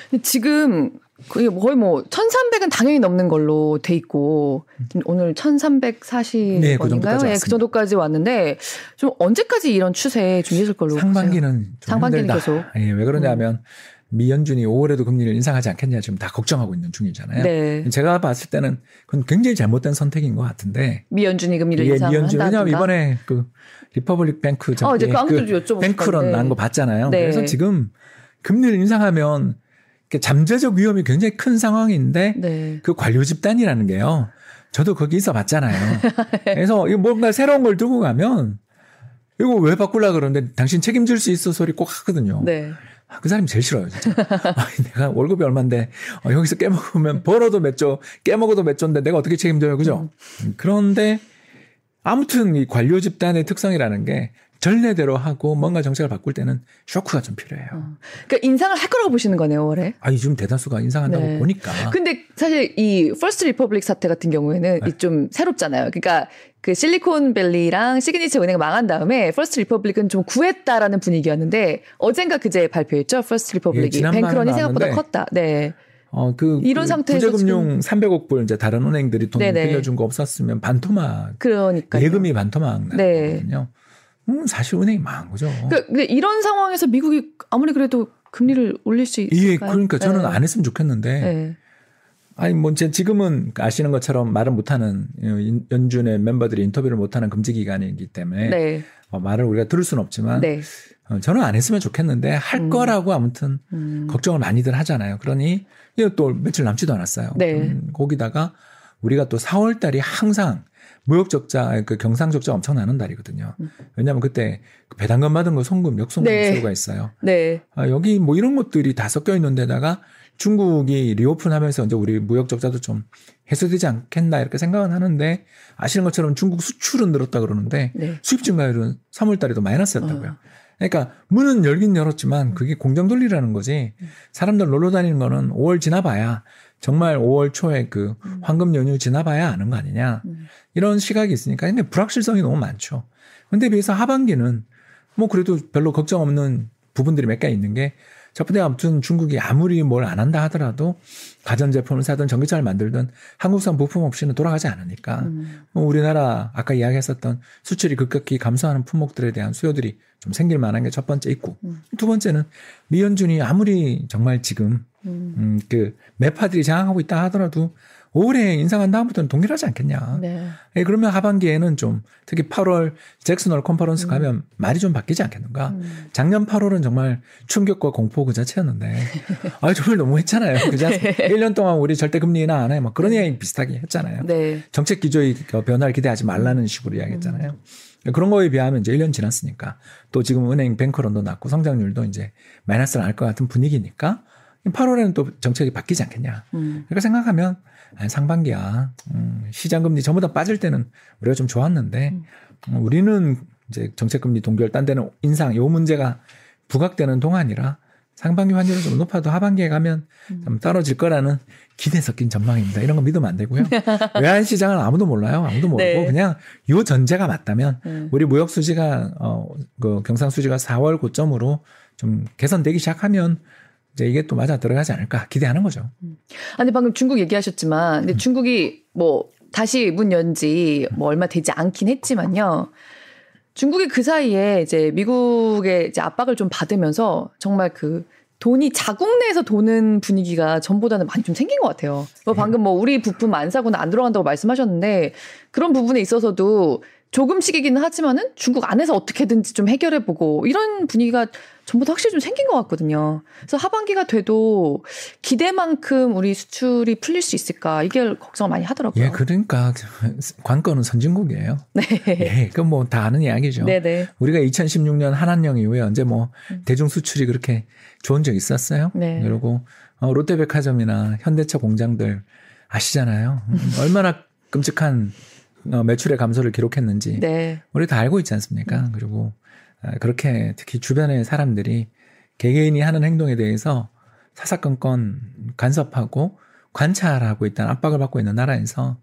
근데 지금 거의 뭐 1,300은 당연히 넘는 걸로 돼 있고 지금 오늘 1,340원인가요? 네, 그 정도까지 예, 그. 정도까지 왔는데 좀 언제까지 이런 추세 좀 있을 걸로? 상반기는 좀 상반기는. 계속. 음. 예, 왜 그러냐면 미연준이 5월에도 금리를 인상하지 않겠냐 지금 다 걱정하고 있는 중이잖아요. 네. 제가 봤을 때는 그건 굉장히 잘못된 선택인 것 같은데 미연준이 금리를 이게 인상을 미연준 왜냐하면. 이번에 그 리퍼블릭 뱅크 어, 이제 그 여쭤보실 뱅크런. 난 거 봤잖아요. 네. 그래서 지금 금리를 인상하면 잠재적 위험이 굉장히 큰 상황인데 네. 그 관료 집단이라는 게요. 저도 거기 있어 봤잖아요. 그래서 이거 뭔가 새로운 걸 들고 가면 이거 왜 바꾸려 그러는데 당신 책임질 수 있어 소리 꼭 하거든요. 네. 아, 그 사람이 제일 싫어요, 진짜. 아니, 내가 월급이 얼만데, 어, 여기서 깨먹으면, 벌어도 몇 조, 깨먹어도 몇 조인데 내가 어떻게 책임져요, 그죠? 음, 그런데, 아무튼 이 관료 집단의 특성이라는 게 전례대로 하고 뭔가 정책을 바꿀 때는 쇼크가 좀 필요해요. 그러니까 인상을 할 거라고 보시는 거네요, 올해. 아, 요즘 대다수가 인상한다고 네. 보니까. 근데 사실 이 퍼스트 리퍼블릭 사태 같은 경우에는 네. 이좀 새롭잖아요. 그러니까 그 실리콘밸리랑 시그니처 은행 망한 다음에 퍼스트 리퍼블릭은 좀 구했다라는 분위기였는데 어젠가 그제 발표했죠. 퍼스트 리퍼블릭이 예, 뱅크런이 생각보다 컸다. 네. 어, 그, 이런 그 상태에서 구제금융 300억 불 이제 다른 은행들이 돈 네네. 빌려준 거 없었으면 반토막, 그러니까. 예금이 반토막 네. 거거든요. 음, 사실 은행이 망한 거죠. 그 근데 이런 상황에서 미국이 아무리 그래도 금리를 올릴 수 있을까요? 예, 그러니까 저는 네. 안 했으면 좋겠는데. 네. 아니 뭐 이제 지금은 아시는 것처럼 말을 못하는 인- 연준의 멤버들이 인터뷰를 못하는 금지 기간이기 때문에 네. 어, 말을 우리가 들을 수는 없지만 네. 어, 저는 안 했으면 좋겠는데 할 음. 거라고 아무튼 음. 걱정을 많이들 하잖아요. 그러니 이거 또 며칠 남지도 않았어요. 네. 음, 거기다가 우리가 또 4월 달이 항상 무역 적자, 그 경상 적자 엄청 나는 달이거든요. 왜냐하면 그때 그 배당금 받은 거 송금, 역송금 네. 수요가 있어요. 네. 아, 여기 뭐 이런 것들이 다 섞여 있는 데다가 중국이 리오픈하면서 이제 우리 무역 적자도 좀 해소되지 않겠나 이렇게 생각은 하는데 아시는 것처럼 중국 수출은 늘었다 그러는데 네. 수입 증가율은 3월 달에도 마이너스였다고요. 어. 그러니까 문은 열긴 열었지만 그게 공정 돌리라는 거지. 사람들 놀러 다니는 거는 5월 지나봐야 정말 5월 초에 그 황금 연휴 지나봐야 아는 거 아니냐. 음. 이런 시각이 있으니까 근데 불확실성이 너무 많죠. 근데 비해서 하반기는 뭐 그래도 별로 걱정 없는 부분들이 몇개 있는 게 첫 번째 아무튼 중국이 아무리 뭘 안 한다 하더라도 가전제품을 사든 전기차를 만들든 한국산 부품 없이는 돌아가지 않으니까 음. 뭐 우리나라 아까 이야기했었던 수출이 급격히 감소하는 품목들에 대한 수요들이 좀 생길 만한 게 첫 번째 있고 음. 두 번째는 미연준이 아무리 정말 지금 음. 음, 그 매파들이 장악하고 있다 하더라도 올해 인상한 다음부터는 동일하지 않겠냐. 네. 예, 그러면 하반기에는 좀 특히 8월 잭슨홀 컨퍼런스 가면 말이 좀 바뀌지 않겠는가. 음. 작년 8월은 정말 충격과 공포 그 자체였는데 아 정말 너무 했잖아요. 그죠? 1년 동안 우리 절대 금리 인하 안 해. 막 그런 이야기 비슷하게 했잖아요. 네. 정책 기조의 그 변화를 기대하지 말라는 식으로 이야기했잖아요. 그런 거에 비하면 이제 1년 지났으니까 또 지금 은행 뱅크런도 낮고 성장률도 이제 마이너스를 날것 같은 분위기니까 8월에는 또 정책이 바뀌지 않겠냐. 음. 그러니까 생각하면 아, 상반기야 음, 시장 금리 전부 다 빠질 때는 우리가 좀 좋았는데 음. 음, 우리는 이제 정책 금리 동결 딴 데는 인상 요 문제가 부각되는 동안이라 상반기 환율이 좀 높아도 하반기에 가면 음. 좀 떨어질 거라는 기대 섞인 전망입니다. 이런 거 믿으면 안 되고요. 외환 시장은 아무도 몰라요. 아무도 모르고 네. 그냥 요 전제가 맞다면 음. 우리 무역 수지가 어그 경상 수지가 4월 고점으로 좀 개선되기 시작하면 이제 이게 또 맞아 들어가지 않을까 기대하는 거죠. 아니 방금 중국 얘기하셨지만 음. 근데 중국이 뭐 다시 문 연지 뭐 얼마 되지 않긴 했지만요. 중국이 그 사이에 이제 미국의 이제 압박을 좀 받으면서 정말 그 돈이 자국 내에서 도는 분위기가 전보다는 많이 좀 생긴 것 같아요. 뭐 네. 방금 뭐 우리 부품 안 사고는 안 들어간다고 말씀하셨는데 그런 부분에 있어서도 조금씩이기는 하지만은 중국 안에서 어떻게든지 좀 해결해 보고 이런 분위기가 전부 다 확실히 좀 생긴 것 같거든요. 그래서 하반기가 돼도 기대만큼 우리 수출이 풀릴 수 있을까 이게 걱정을 많이 하더라고요. 예, 그러니까 관건은 선진국이에요. 네. 예, 그건 뭐 다 아는 이야기죠. 네네. 우리가 2016년 한한령 이후에 언제 뭐 대중 수출이 그렇게 좋은 적 있었어요? 음. 네. 그리고 어, 롯데백화점이나 현대차 공장들 아시잖아요. 음, 얼마나 끔찍한 어, 매출의 감소를 기록했는지 네. 우리 다 알고 있지 않습니까? 그리고 아, 그렇게 특히 주변의 사람들이 개개인이 하는 행동에 대해서 사사건건 간섭하고 관찰하고 있다는 압박을 받고 있는 나라에서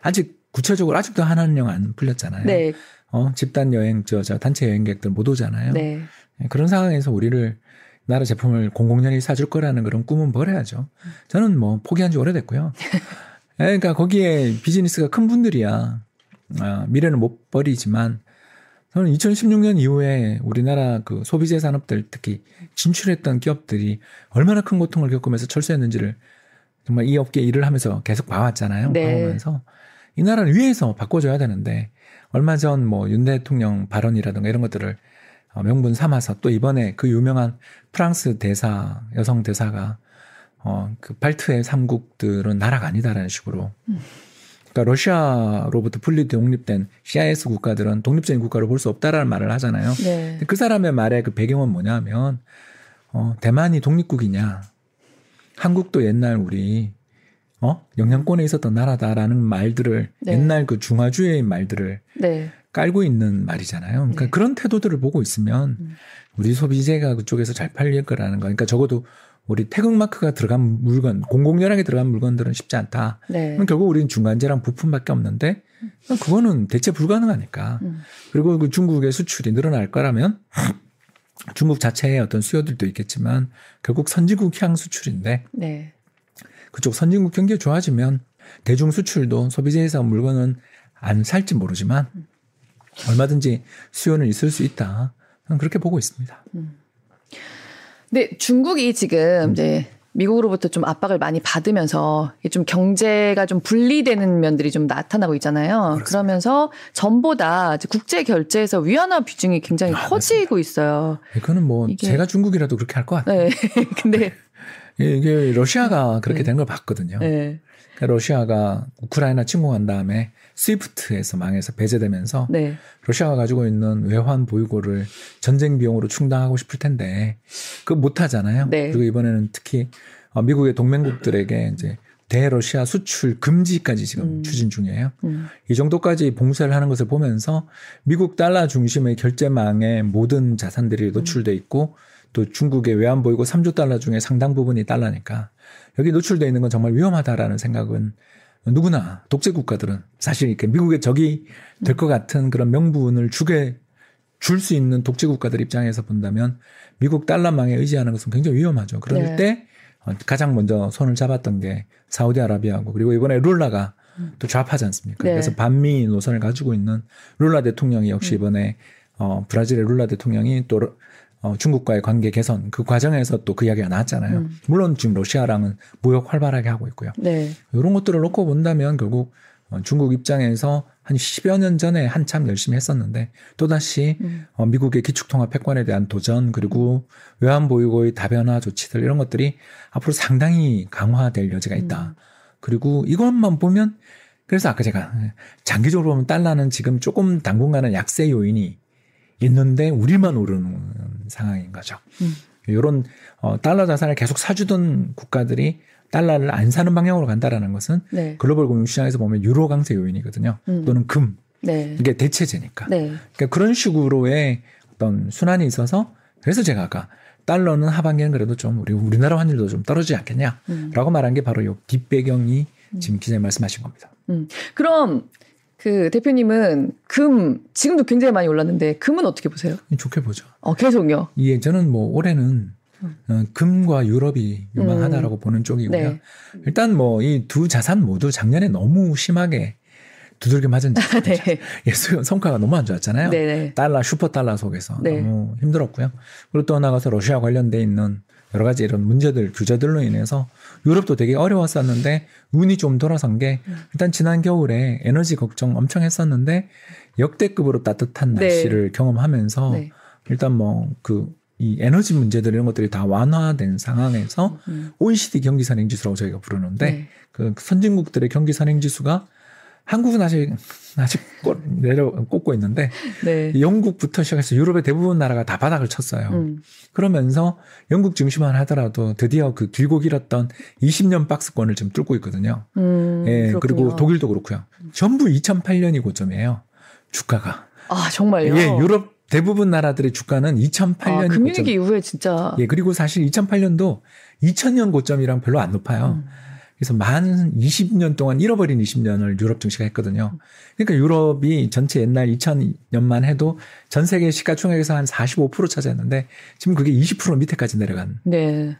아직 구체적으로 아직도 한한령 안 풀렸잖아요. 네. 어, 집단 여행, 저, 저 단체 여행객들 못 오잖아요. 네. 예, 그런 상황에서 우리를 나라 제품을 공공연히 사줄 거라는 그런 꿈은 버려야죠. 저는 뭐 포기한 지 오래됐고요. 예, 그러니까 거기에 비즈니스가 큰 분들이야. 아, 미래는 못 버리지만 저는 2016년 이후에 우리나라 그 소비재 산업들 특히 진출했던 기업들이 얼마나 큰 고통을 겪으면서 철수했는지를 정말 이 업계 일을 하면서 계속 봐왔잖아요. 네. 봐오면서 이 나라를 위해서 바꿔줘야 되는데 얼마 전 뭐 윤 대통령 발언이라든가 이런 것들을 어, 명분 삼아서 또 이번에 그 유명한 프랑스 대사 여성 대사가 어 그 발트의 삼국들은 나라가 아니다라는 식으로 그러니까 러시아로부터 분리 독립된 CIS 국가들은 독립적인 국가로 볼 수 없다라는 말을 하잖아요. 네. 그 사람의 말의 그 배경은 뭐냐면 어 대만이 독립국이냐 한국도 옛날 우리 어 영향권에 있었던 나라다라는 말들을 네. 옛날 그 중화주의 말들을 네. 깔고 있는 말이잖아요. 그러니까 네. 그런 태도들을 보고 있으면 음. 우리 소비재가 그쪽에서 잘 팔릴 거라는 거. 그러니까 적어도 우리 태극 마크가 들어간 물건, 공공연하게 들어간 물건들은 쉽지 않다. 네. 그럼 결국 우리는 중간재랑 부품밖에 없는데 그거는 대체 불가능하니까. 음. 그리고 그 중국의 수출이 늘어날 거라면 중국 자체의 어떤 수요들도 있겠지만 결국 선진국 향 수출인데 네. 그쪽 선진국 경기가 좋아지면 대중 수출도 소비재에서 물건은 안 살지 모르지만 얼마든지 수요는 있을 수 있다. 그렇게 보고 있습니다. 근데 중국이 음. 지금 이제 미국으로부터 좀 압박을 많이 받으면서 좀 경제가 좀 분리되는 면들이 좀 나타나고 있잖아요. 그러면서 전보다 국제 결제에서 위안화 비중이 굉장히 아, 커지고 있어요. 그거는 뭐 이게- 제가 중국이라도 그렇게 할 것 같아요. 네. 근데 이게 러시아가 그렇게 네. 된걸 봤거든요. 네. 그러니까 러시아가 우크라이나 침공한 다음에 스위프트에서 망해서 배제되면서 네. 러시아가 가지고 있는 외환 보유고를 전쟁 비용으로 충당하고 싶을 텐데 그거 못 하잖아요. 네. 그리고 이번에는 특히 어, 미국의 동맹국들에게 이제 대러시아 수출 금지까지 지금 음. 추진 중이에요. 음. 이 정도까지 봉쇄를 하는 것을 보면서 미국 달러 중심의 결제망에 모든 자산들이 노출돼 있고 또 중국의 외환 보유고 3조 달러 중에 상당 부분이 달러니까 여기 노출돼 있는 건 정말 위험하다라는 생각은 누구나 독재 국가들은 사실 이렇게 미국의 적이 될 것 같은 그런 명분을 주게 줄 수 있는 독재 국가들 입장에서 본다면 미국 달러망에 의지하는 것은 굉장히 위험하죠. 그럴 네. 때 어, 가장 먼저 손을 잡았던 게 사우디아라비아고 그리고 이번에 룰라가 또 좌파지 않습니까? 네. 그래서 반미 노선을 가지고 있는 룰라 대통령이 역시 음. 이번에 어, 브라질의 룰라 대통령이 또 어, 중국과의 관계 개선 그 과정에서 또 그 이야기가 나왔잖아요. 음. 물론 지금 러시아랑은 무역 활발하게 하고 있고요. 네. 이런 것들을 놓고 본다면 결국 어, 중국 입장에서 한 10여 년 전에 한참 열심히 했었는데 또다시 음. 어, 미국의 기축통화 패권에 대한 도전 그리고 외환보유고의 다변화 조치들 이런 것들이 앞으로 상당히 강화될 여지가 있다. 음. 그리고 이것만 보면 그래서 아까 제가 장기적으로 보면 달러는 지금 조금 당분간은 약세 요인이 있는데 우리만 오르는 상황인 거죠. 음. 이런 어, 달러 자산을 계속 사주던 국가들이 달러를 안 사는 방향으로 간다라는 것은 네. 글로벌 금융 시장에서 보면 유로 강세 요인이거든요. 음. 또는 금 네. 이게 대체제니까. 네. 그러니까 그런 식으로의 어떤 순환이 있어서 그래서 제가 아까 달러는 하반기는 그래도 좀 우리 우리나라 환율도 좀 떨어지지 않겠냐라고 음. 말한 게 바로 요 뒷배경이 지금 기자님 말씀하신 겁니다. 음. 그럼 그 대표님은 금 지금도 굉장히 많이 올랐는데 금은 어떻게 보세요? 좋게 보죠. 어, 계속요. 예, 저는 뭐 올해는 어, 금과 유럽이 유망하다라고 보는 쪽이고요. 네. 일단 뭐 이 두 자산 모두 작년에 너무 심하게 두들겨 맞은. 네. 예, 수- 성과가 너무 안 좋았잖아요. 네네. 달러 슈퍼 달러 속에서 네. 너무 힘들었고요. 그리고 또 나가서 러시아 관련돼 있는 여러 가지 이런 문제들 규제들로 인해서 유럽도 되게 어려웠었는데 운이 좀 돌아선 게 음. 일단 지난 겨울에 에너지 걱정 엄청 했었는데 역대급으로 따뜻한 네. 날씨를 경험하면서 네. 일단 뭐그 이 에너지 문제들 이런 것들이 다 완화된 상황에서 음. OECD 경기 선행 지수라고 저희가 부르는데 네. 그 선진국들의 경기 선행 지수가 한국은 아직 아직 꽂- 내려 꽂고 있는데 네. 영국부터 시작해서 유럽의 대부분 나라가 다 바닥을 쳤어요. 음. 그러면서 영국 증시만 하더라도 드디어 그 길고 길었던 20년 박스권을 지금 뚫고 있거든요. 음, 예, 그렇군요. 그리고 독일도 그렇고요. 전부 2008년이 고점이에요. 주가가. 아 정말요? 예, 유럽 대부분 나라들의 주가는 2008년이 아. 금융위기 이후에 진짜 예, 그리고 사실 2008년도 2000년 고점이랑 별로 안 높아요. 음. 그래서 만 20년 동안 잃어버린 20년을 유럽 증시가 했거든요. 그러니까 유럽이 전체 옛날 2000년만 해도 전 세계 시가총액에서 한 45% 차지했는데 지금 그게 20% 밑에까지 내려간. 네.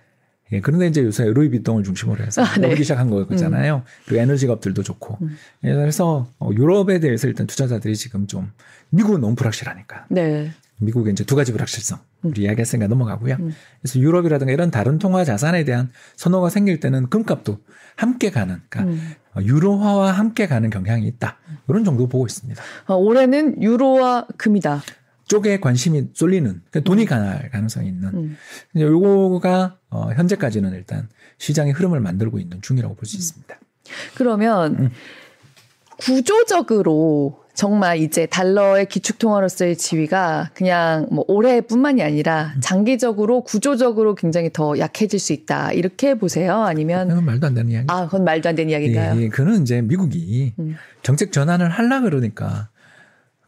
예, 그런데 이제 요새 루이비통을 중심으로 해서 아, 네. 오르기 시작한 거잖아요. 그리고 에너지 업들도 좋고. 음. 예, 그래서 어, 유럽에 대해서 일단 투자자들이 지금 좀 미국은 너무 불확실하니까. 네. 미국의 이제 두 가지 불확실성 우리 이야기했으니까 넘어가고요. 음. 그래서 유럽이라든가 이런 다른 통화 자산에 대한 선호가 생길 때는 금값도 함께 가는, 그러니까 음. 어, 유로화와 함께 가는 경향이 있다. 이런 정도 보고 있습니다. 아, 올해는 유로와 금이다. 쪽에 관심이 쏠리는 그러니까 돈이 갈 가능성이 있는. 음. 요거가 어, 현재까지는 일단 시장의 흐름을 만들고 있는 중이라고 볼 음. 수 있습니다. 그러면 음. 구조적으로 정말 이제 달러의 기축통화로서의 지위가 그냥 뭐 올해뿐만이 아니라 음. 장기적으로 구조적으로 굉장히 더 약해질 수 있다 이렇게 보세요? 아니면 그건 말도 안 되는 이야기. 아 그건 말도 안 되는 이야기인가요? 예, 예, 그는 이제 미국이 음. 정책 전환을 하려 그러니까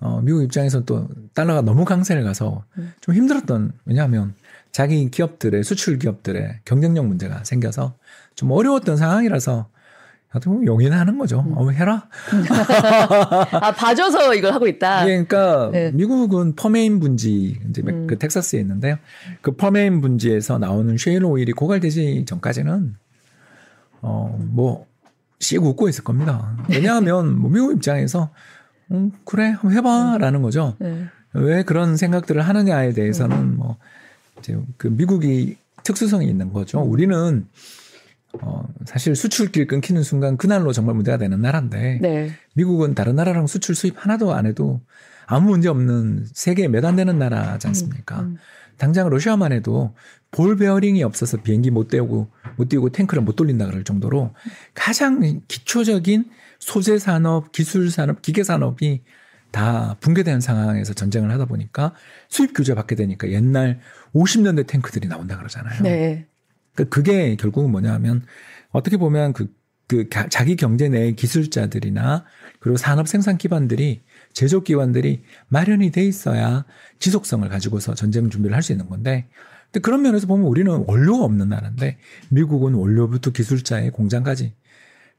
어, 미국 입장에서 또 달러가 너무 강세를 가서 음. 좀 힘들었던 왜냐하면 자기 기업들의 수출 기업들의 경쟁력 문제가 생겨서 좀 어려웠던 상황이라서 어떻게 보면 용인하는 거죠. 음. 어, 해라. 아 봐줘서 이걸 하고 있다. 예, 그러니까 네. 미국은 퍼메인 분지 이제 음. 그 텍사스에 있는데요. 그 퍼메인 분지에서 나오는 쉐일 오일이 고갈되지 전까지는 어 뭐 씩 웃고 있을 겁니다. 왜냐하면 뭐 미국 입장에서 음 그래 한번 해봐라는 거죠. 네. 왜 그런 생각들을 하느냐에 대해서는 뭐 이제 그 미국이 특수성이 있는 거죠. 우리는 어 사실 수출길 끊기는 순간 그날로 정말 문제가 되는 나라인데 네. 미국은 다른 나라랑 수출 수입 하나도 안 해도 아무 문제 없는 세계에 몇 안 되는 나라지 않습니까? 음. 당장 러시아만 해도 볼 베어링이 없어서 비행기 못 떼고 못 띄우고 탱크를 못 돌린다 그럴 정도로 가장 기초적인 소재 산업, 기술 산업, 기계 산업이 다 붕괴된 상황에서 전쟁을 하다 보니까 수입 규제 받게 되니까 옛날 50년대 탱크들이 나온다 그러잖아요. 네. 그 그게 결국은 뭐냐면 어떻게 보면 그, 그 가- 자기 경제 내 기술자들이나 그리고 산업 생산 기반들이 제조 기관들이 마련이 돼 있어야 지속성을 가지고서 전쟁 준비를 할 수 있는 건데 근데 그런 면에서 보면 우리는 원료가 없는 나라인데 미국은 원료부터 기술자의 공장까지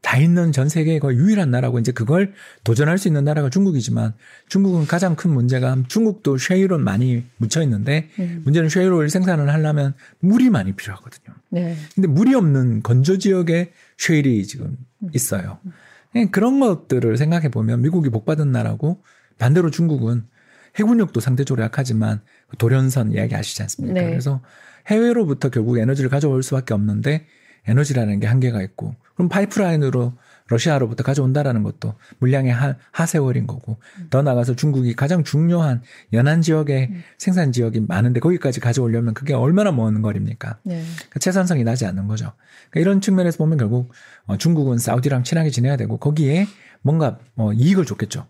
다 있는 전 세계의 거의 유일한 나라고 이제 그걸 도전할 수 있는 나라가 중국이지만 중국은 가장 큰 문제가 중국도 쉐일온 많이 묻혀 있는데 음. 문제는 쉐일 오일 생산을 하려면 물이 많이 필요하거든요. 네. 근데 물이 없는 건조 지역에 쉐일이 지금 있어요. 예, 그런 것들을 생각해 보면 미국이 복받은 나라고 반대로 중국은 해군력도 상대적으로 약하지만 그 돌연선 이야기 아시지 않습니까? 네. 그래서 해외로부터 결국 에너지를 가져올 수밖에 없는데 에너지라는 게 한계가 있고 그럼 파이프라인으로 러시아로부터 가져온다라는 것도 물량의 하, 하세월인 거고 더 나가서 중국이 가장 중요한 연안 지역에 생산 지역이 많은데 거기까지 가져오려면 그게 얼마나 먼 거리입니까? 네. 그 채산성이 나지 않는 거죠. 그러니까 이런 측면에서 보면 결국 어, 중국은 사우디랑 친하게 지내야 되고 거기에 뭔가 뭐 이익을 줬겠죠.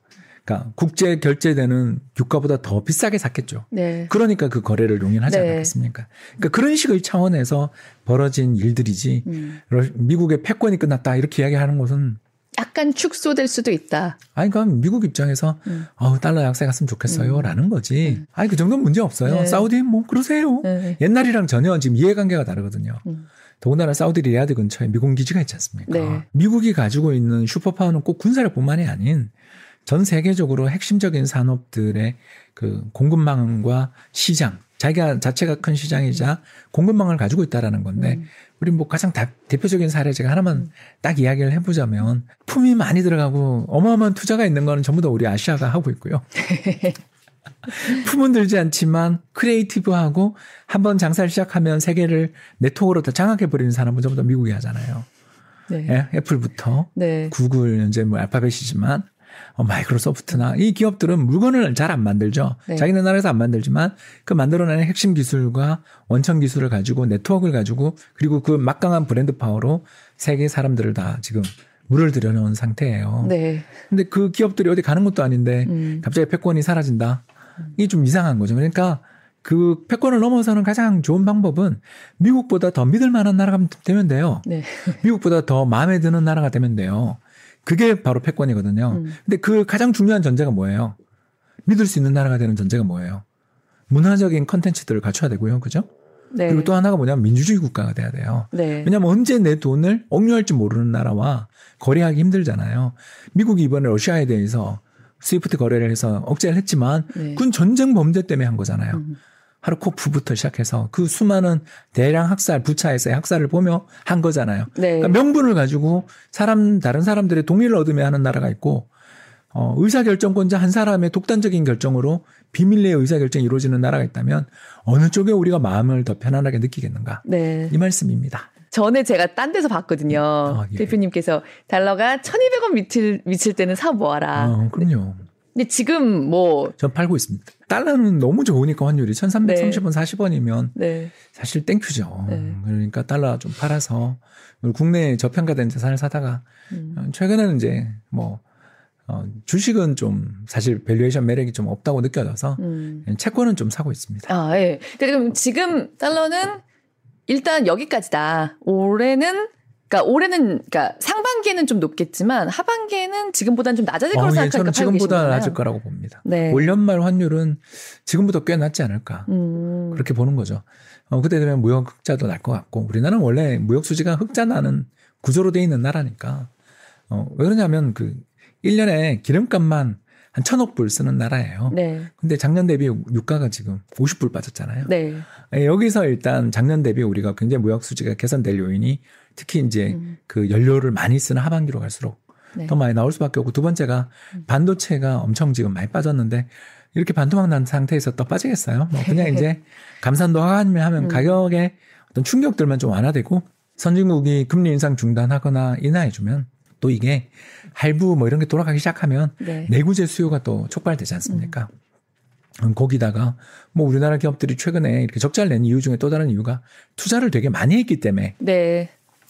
그러니까 국제 결제되는 유가보다 더 비싸게 샀겠죠. 네. 그러니까 그 거래를 용인하지 네. 않았겠습니까? 그러니까 그런 식의 차원에서 벌어진 일들이지 음. 러- 미국의 패권이 끝났다 이렇게 이야기하는 것은 약간 축소될 수도 있다. 아니 그러니까 미국 입장에서 음. 어우 달러 약세 갔으면 좋겠어요라는 거지. 아니 그 정도는 문제 없어요. 네. 사우디 뭐 그러세요. 네. 옛날이랑 전혀 지금 이해관계가 다르거든요. 음. 더군다나 사우디 리야드 근처에 미군 기지가 있지 않습니까? 네. 미국이 가지고 있는 슈퍼파워는 꼭 군사력뿐만이 아닌 전 세계적으로 핵심적인 산업들의 그 공급망과 시장, 자기가 자체가 큰 시장이자 공급망을 가지고 있다라는 건데 음. 우리 뭐 가장 다- 대표적인 사례 제가 하나만 딱 이야기를 해보자면 품이 많이 들어가고 어마어마한 투자가 있는 거는 전부 다 우리 아시아가 하고 있고요. 품은 들지 않지만 creative하고 한번 장사를 시작하면 세계를 네트워크로 다 장악해 버리는 사람은 전부 다 미국이 하잖아요. 네. 예, 애플부터 네. 구글 현재 뭐 알파벳이지만 어, 마이크로소프트나 이 기업들은 물건을 잘 안 만들죠. 네. 자기네 나라에서 안 만들지만 그 만들어내는 핵심 기술과 원천 기술을 가지고 네트워크를 가지고 그리고 그 막강한 브랜드 파워로 세계 사람들을 다 지금 물을 들여놓은 상태예요. 네. 근데 그 기업들이 어디 가는 것도 아닌데 음. 갑자기 패권이 사라진다. 이게 좀 이상한 거죠. 그러니까 그 패권을 넘어서는 가장 좋은 방법은 미국보다 더 믿을 만한 나라가 되면 돼요. 네. 미국보다 더 마음에 드는 나라가 되면 돼요. 그게 바로 패권이거든요. 음. 근데 그 가장 중요한 전제가 뭐예요? 믿을 수 있는 나라가 되는 전제가 뭐예요? 문화적인 컨텐츠들을 갖춰야 되고요. 그죠? 네. 그리고 또 하나가 뭐냐면 민주주의 국가가 돼야 돼요. 네. 왜냐하면 언제 내 돈을 억류할지 모르는 나라와 거래하기 힘들잖아요. 미국이 이번에 러시아에 대해서 스위프트 거래를 해서 억제를 했지만 네. 그건 전쟁 범죄 때문에 한 거잖아요. 음. 하르코프부터 시작해서 그 수많은 대량 학살, 부차에서의 학살을 보며 한 거잖아요. 네. 그러니까 명분을 가지고 사람 다른 사람들의 동의를 얻으며 하는 나라가 있고 어, 의사 결정권자 한 사람의 독단적인 결정으로 비밀 내의 의사 결정이 이루어지는 나라가 있다면 어느 쪽에 우리가 마음을 더 편안하게 느끼겠는가 네. 이 말씀입니다. 전에 제가 딴 데서 봤거든요. 예. 대표님께서 달러가 1,200원 미칠, 미칠 때는 사 모아라. 어, 그럼요. 근데 지금 뭐, 전 팔고 있습니다. 달러는 너무 좋으니까 환율이 1330원, 40원이면 네. 사실 thank you죠. 네. 그러니까 달러 좀 팔아서 국내에 저평가된 자산을 사다가 음. 어, 최근에는 이제 뭐 어, 주식은 좀 사실 valuation 매력이 좀 없다고 느껴져서 음. 채권은 좀 사고 있습니다. 아, 예. 그럼 지금 달러는 일단 여기까지다. 올해는 그러니까 올해는 그러니까 상반기에는 좀 높겠지만 하반기에는 지금보다는 좀 낮아질 거라고 어, 예, 생각하니까 저는 지금보다 낮을. 거라고 봅니다. 네. 올 연말 환율은 지금보다 꽤 낮지 않을까. 음. 그렇게 보는 거죠. 어, 그때 되면 무역 흑자도 날 것 같고, 우리나라는 원래 무역 수지가 흑자 나는 구조로 돼 있는 나라니까, 어, 왜 그러냐면 그 1년에 기름값만 한 천억 불 쓰는 나라예요. 네. 근데 작년 대비 유가가 지금 50불 빠졌잖아요. 네. 예, 여기서 일단 작년 대비 우리가 굉장히 무역 수지가 개선될 요인이 특히 이제 음. 그 연료를 많이 쓰는 하반기로 갈수록 네. 더 많이 나올 수밖에 없고 두 번째가 반도체가 엄청 지금 많이 빠졌는데 이렇게 반토막 난 상태에서 또 빠지겠어요? 뭐 그냥 이제 감산도 하면 하면 음. 가격에 어떤 충격들만 좀 완화되고 선진국이 금리 인상 중단하거나 인하해주면 또 이게 할부 뭐 이런 게 돌아가기 시작하면 네. 내구재 수요가 또 촉발되지 않습니까? 음, 거기다가 뭐 우리나라 기업들이 최근에 이렇게 적자를 낸 이유 중에 또 다른 이유가 투자를 되게 많이 했기 때문에 네.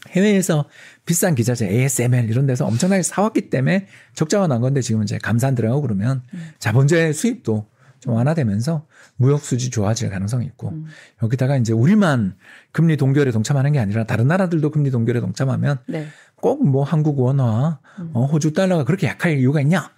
해외에서 비싼 기자재 ASML 이런 데서 엄청나게 사왔기 때문에 적자가 난 건데 지금 이제 감산 들어가고 그러면 자본재 수입도 좀 완화되면서 무역 수지 좋아질 가능성이 있고 음. 여기다가 이제 우리만 금리 동결에 동참하는 게 아니라 다른 나라들도 금리 동결에 동참하면 네. 꼭 뭐 한국 원화, 어, 호주 달러가 그렇게 약할 이유가 있냐?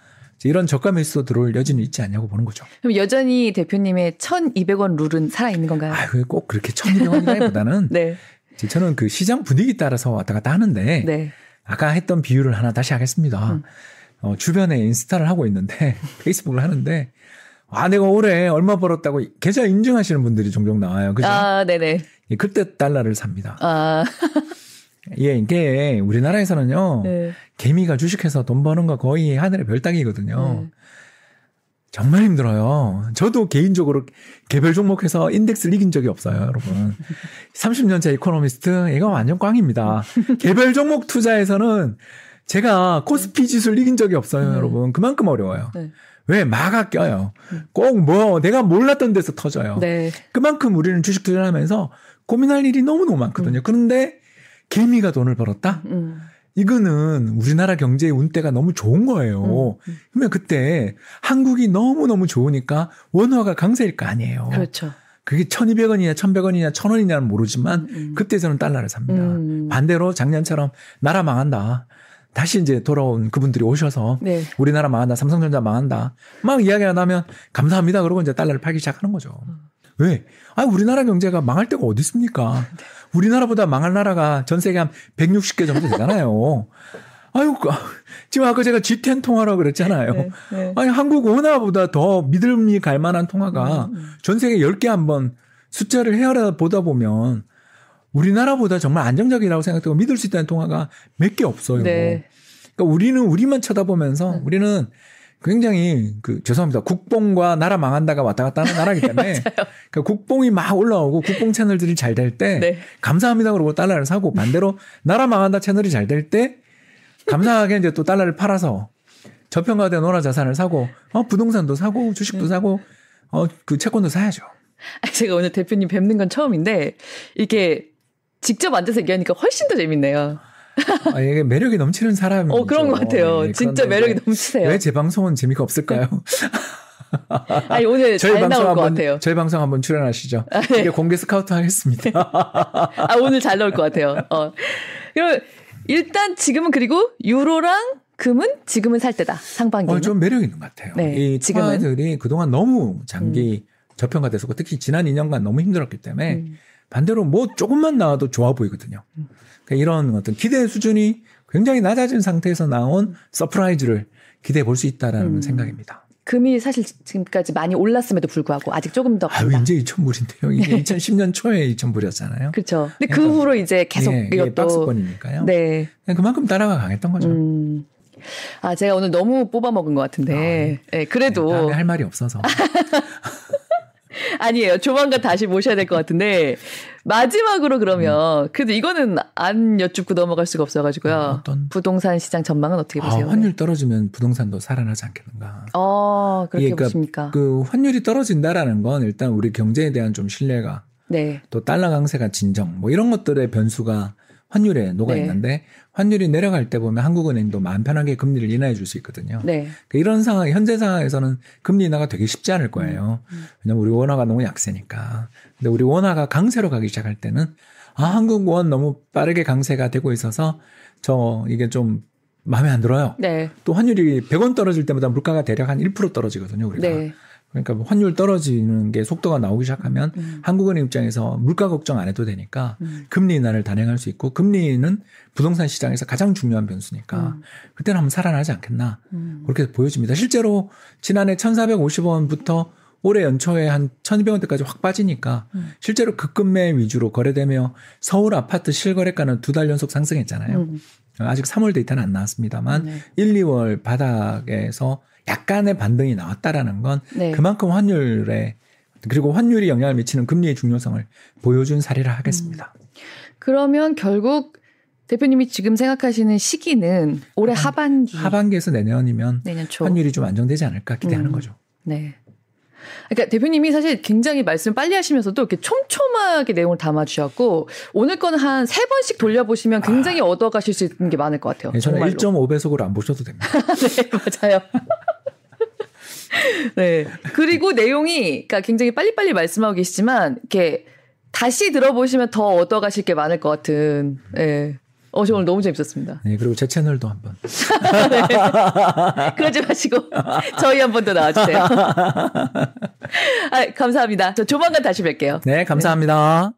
이런 저가 매수 들어올 여지는 있지 않냐고 보는 거죠. 그럼 여전히 대표님의 1,200원 룰은 살아 있는 건가요? 아, 그게 꼭 그렇게 1200원이라기보다는 네. 저는 그 시장 분위기 따라서 왔다 갔다 하는데 네. 아까 했던 비유를 하나 다시 하겠습니다. 음. 어, 주변에 인스타를 하고 있는데 페이스북을 하는데 아 내가 올해 얼마 벌었다고 계좌 인증하시는 분들이 종종 나와요. 그죠? 아, 네네. 예, 그때 달러를 삽니다. 아, 예, 이게 우리나라에서는요. 네. 개미가 주식해서 돈 버는 거 거의 하늘의 별 따기거든요. 네. 정말 힘들어요. 저도 개인적으로 개별 종목해서 인덱스를 이긴 적이 없어요, 여러분. 30년째 이코노미스트, 이거 완전 꽝입니다. 개별 종목 투자에서는 제가 코스피 지수를 이긴 적이 없어요, 네. 여러분. 그만큼 어려워요. 네. 왜? 마가 껴요. 꼭 뭐, 내가 몰랐던 데서 터져요. 네. 그만큼 우리는 주식 투자를 하면서 고민할 일이 너무너무 많거든요. 그런데 개미가 돈을 벌었다? 음. 이거는 우리나라 경제의 운대가 너무 좋은 거예요. 음, 음. 그러면 그때 한국이 너무너무 좋으니까 원화가 강세일 거 아니에요. 그렇죠. 그게 1200원이냐 1100원이냐 1000원이냐는 모르지만 음, 음. 그때 저는 달러를 삽니다. 음. 반대로 작년처럼 나라 망한다. 다시 이제 돌아온 그분들이 오셔서 네. 우리나라 망한다. 삼성전자 망한다. 막 이야기가 나면 감사합니다. 그러고 이제 달러를 팔기 시작하는 거죠. 음. 왜? 아, 우리나라 경제가 망할 데가 어디 있습니까? 우리나라보다 망할 나라가 전 세계 한 160개 정도 되잖아요. 아유, 그, 지금 아까 제가 G10 통화라고 그랬잖아요. 네, 네. 아니, 한국 원화보다 더 믿음이 갈 만한 통화가 음, 음. 전 세계 10개 한번 숫자를 헤아려 보다 보면 우리나라보다 정말 안정적이라고 생각되고 믿을 수 있다는 통화가 몇 개 없어요. 네. 그러니까 우리는 우리만 쳐다보면서 음. 우리는 굉장히 그 죄송합니다. 국뽕과 나라 망한다가 왔다 갔다 하는 나라이기 때문에 그러니까 국뽕이 막 올라오고 국뽕 채널들이 잘 될때 네. 감사합니다 그러고 달러를 사고 반대로 나라 망한다 채널이 잘 될 때 감사하게 이제 또 달러를 팔아서 저평가된 원화 자산을 사고 어 부동산도 사고 네. 주식도 사고 어 그 채권도 사야죠. 아, 제가 오늘 대표님 뵙는 건 처음인데 이게 직접 앉아서 얘기하니까 훨씬 더 재밌네요. 아, 이게 매력이 넘치는 사람이 어 그런 것 같아요. 네, 진짜 매력이 넘치세요. 왜 제 방송은 재미가 없을까요? 아니 오늘 저희 잘 방송 나올 것 한번 같아요. 저희 방송 한번 출연하시죠. 네. 이게 공개 스카우트 하겠습니다. 아 오늘 잘 나올 것 같아요. 어. 그럼 일단 지금은 그리고 유로랑 금은 지금은 살 때다. 상반기는. 어, 좀 매력 있는 것 같아요. 네, 이 지금은? 통화들이 그동안 너무 장기 저평가됐었고 특히 지난 2년간 너무 힘들었기 때문에 음. 반대로 뭐 조금만 나와도 좋아 보이거든요. 그러니까 이런 어떤 기대 수준이 굉장히 낮아진 상태에서 나온 surprise를 기대해 볼 수 있다라는 음. 생각입니다. 금이 사실 지금까지 많이 올랐음에도 불구하고 아직 조금 더 아유. 이제 2,000불인데요. 이게 2010년 초에 2,000불이었잖아요. 그렇죠. 근데 그 그러니까 후로 이제 계속 예, 이것도 박스권이니까요. 네. 그만큼 달러가 강했던 거죠. 음. 아, 제가 오늘 너무 뽑아 먹은 것 같은데. 네, 그래도 네, 할 말이 없어서. 아니에요. 조만간 다시 모셔야 될 것 같은데 마지막으로 그러면 그래도 이거는 안 여쭙고 넘어갈 수가 없어가지고요. 음, 어떤? 부동산 시장 전망은 어떻게 아, 보세요? 환율 떨어지면 부동산도 살아나지 않겠는가. 어, 그렇게 이게 그러니까 보십니까? 그 환율이 떨어진다라는 건 일단 우리 경제에 대한 좀 신뢰가 네. 또 달러 강세가 진정 뭐 이런 것들의 변수가 환율에 녹아 네. 있는데 환율이 내려갈 때 보면 한국은행도 마음 편하게 금리를 인하해 줄 수 있거든요. 네. 그러니까 이런 상황 현재 상황에서는 금리 인하가 되게 쉽지 않을 거예요. 음. 왜냐면 우리 원화가 너무 약세니까. 근데 우리 원화가 강세로 가기 시작할 때는 아 한국 원 너무 빠르게 강세가 되고 있어서 저 이게 좀 마음에 안 들어요. 네. 또 환율이 100원 떨어질 때마다 물가가 대략 한 1% 떨어지거든요, 우리가. 네. 그러니까 뭐 환율 떨어지는 게 속도가 나오기 시작하면 음. 한국은행 입장에서 물가 걱정 안 해도 되니까 음. 금리 인하를 단행할 수 있고 금리는 부동산 시장에서 가장 중요한 변수니까 음. 그때는 한번 살아나지 않겠나 음. 그렇게 보여집니다. 실제로 지난해 1,450원부터 올해 연초에 한 1,200원대까지 확 빠지니까 음. 실제로 급급매 위주로 거래되며 서울 아파트 실거래가는 두 달 연속 상승했잖아요. 음. 아직 3월 데이터는 안 나왔습니다만 네. 1, 2월 바닥에서 약간의 반등이 나왔다라는 건 네. 그만큼 환율에 그리고 환율이 영향을 미치는 금리의 중요성을 보여준 사례라 하겠습니다. 그러면 결국 대표님이 지금 생각하시는 시기는 올해 하반기, 하반기에서 내년이면 내년 초. 환율이 좀 안정되지 않을까 기대하는 음. 거죠. 네. 그러니까 대표님이 사실 굉장히 말씀 빨리 하시면서도 이렇게 촘촘하게 내용을 담아주셨고 오늘 거는 한세 번씩 돌려보시면 굉장히 얻어가실 수 있는 게 많을 것 같아요. 네, 저는 정말로. 1.5배속으로 안 보셔도 됩니다. 네, 맞아요. 네. 그리고 내용이 그러니까 굉장히 빨리빨리 말씀하고 계시지만 이렇게 다시 들어보시면 더 얻어가실 게 많을 것 같은. 네. 어, 저 오늘 너무 재밌었습니다. 네, 그리고 제 채널도 한번. 그러지 마시고 저희 한 번 더 나와주세요. 아, 감사합니다. 저 조만간 다시 뵐게요. 네, 감사합니다.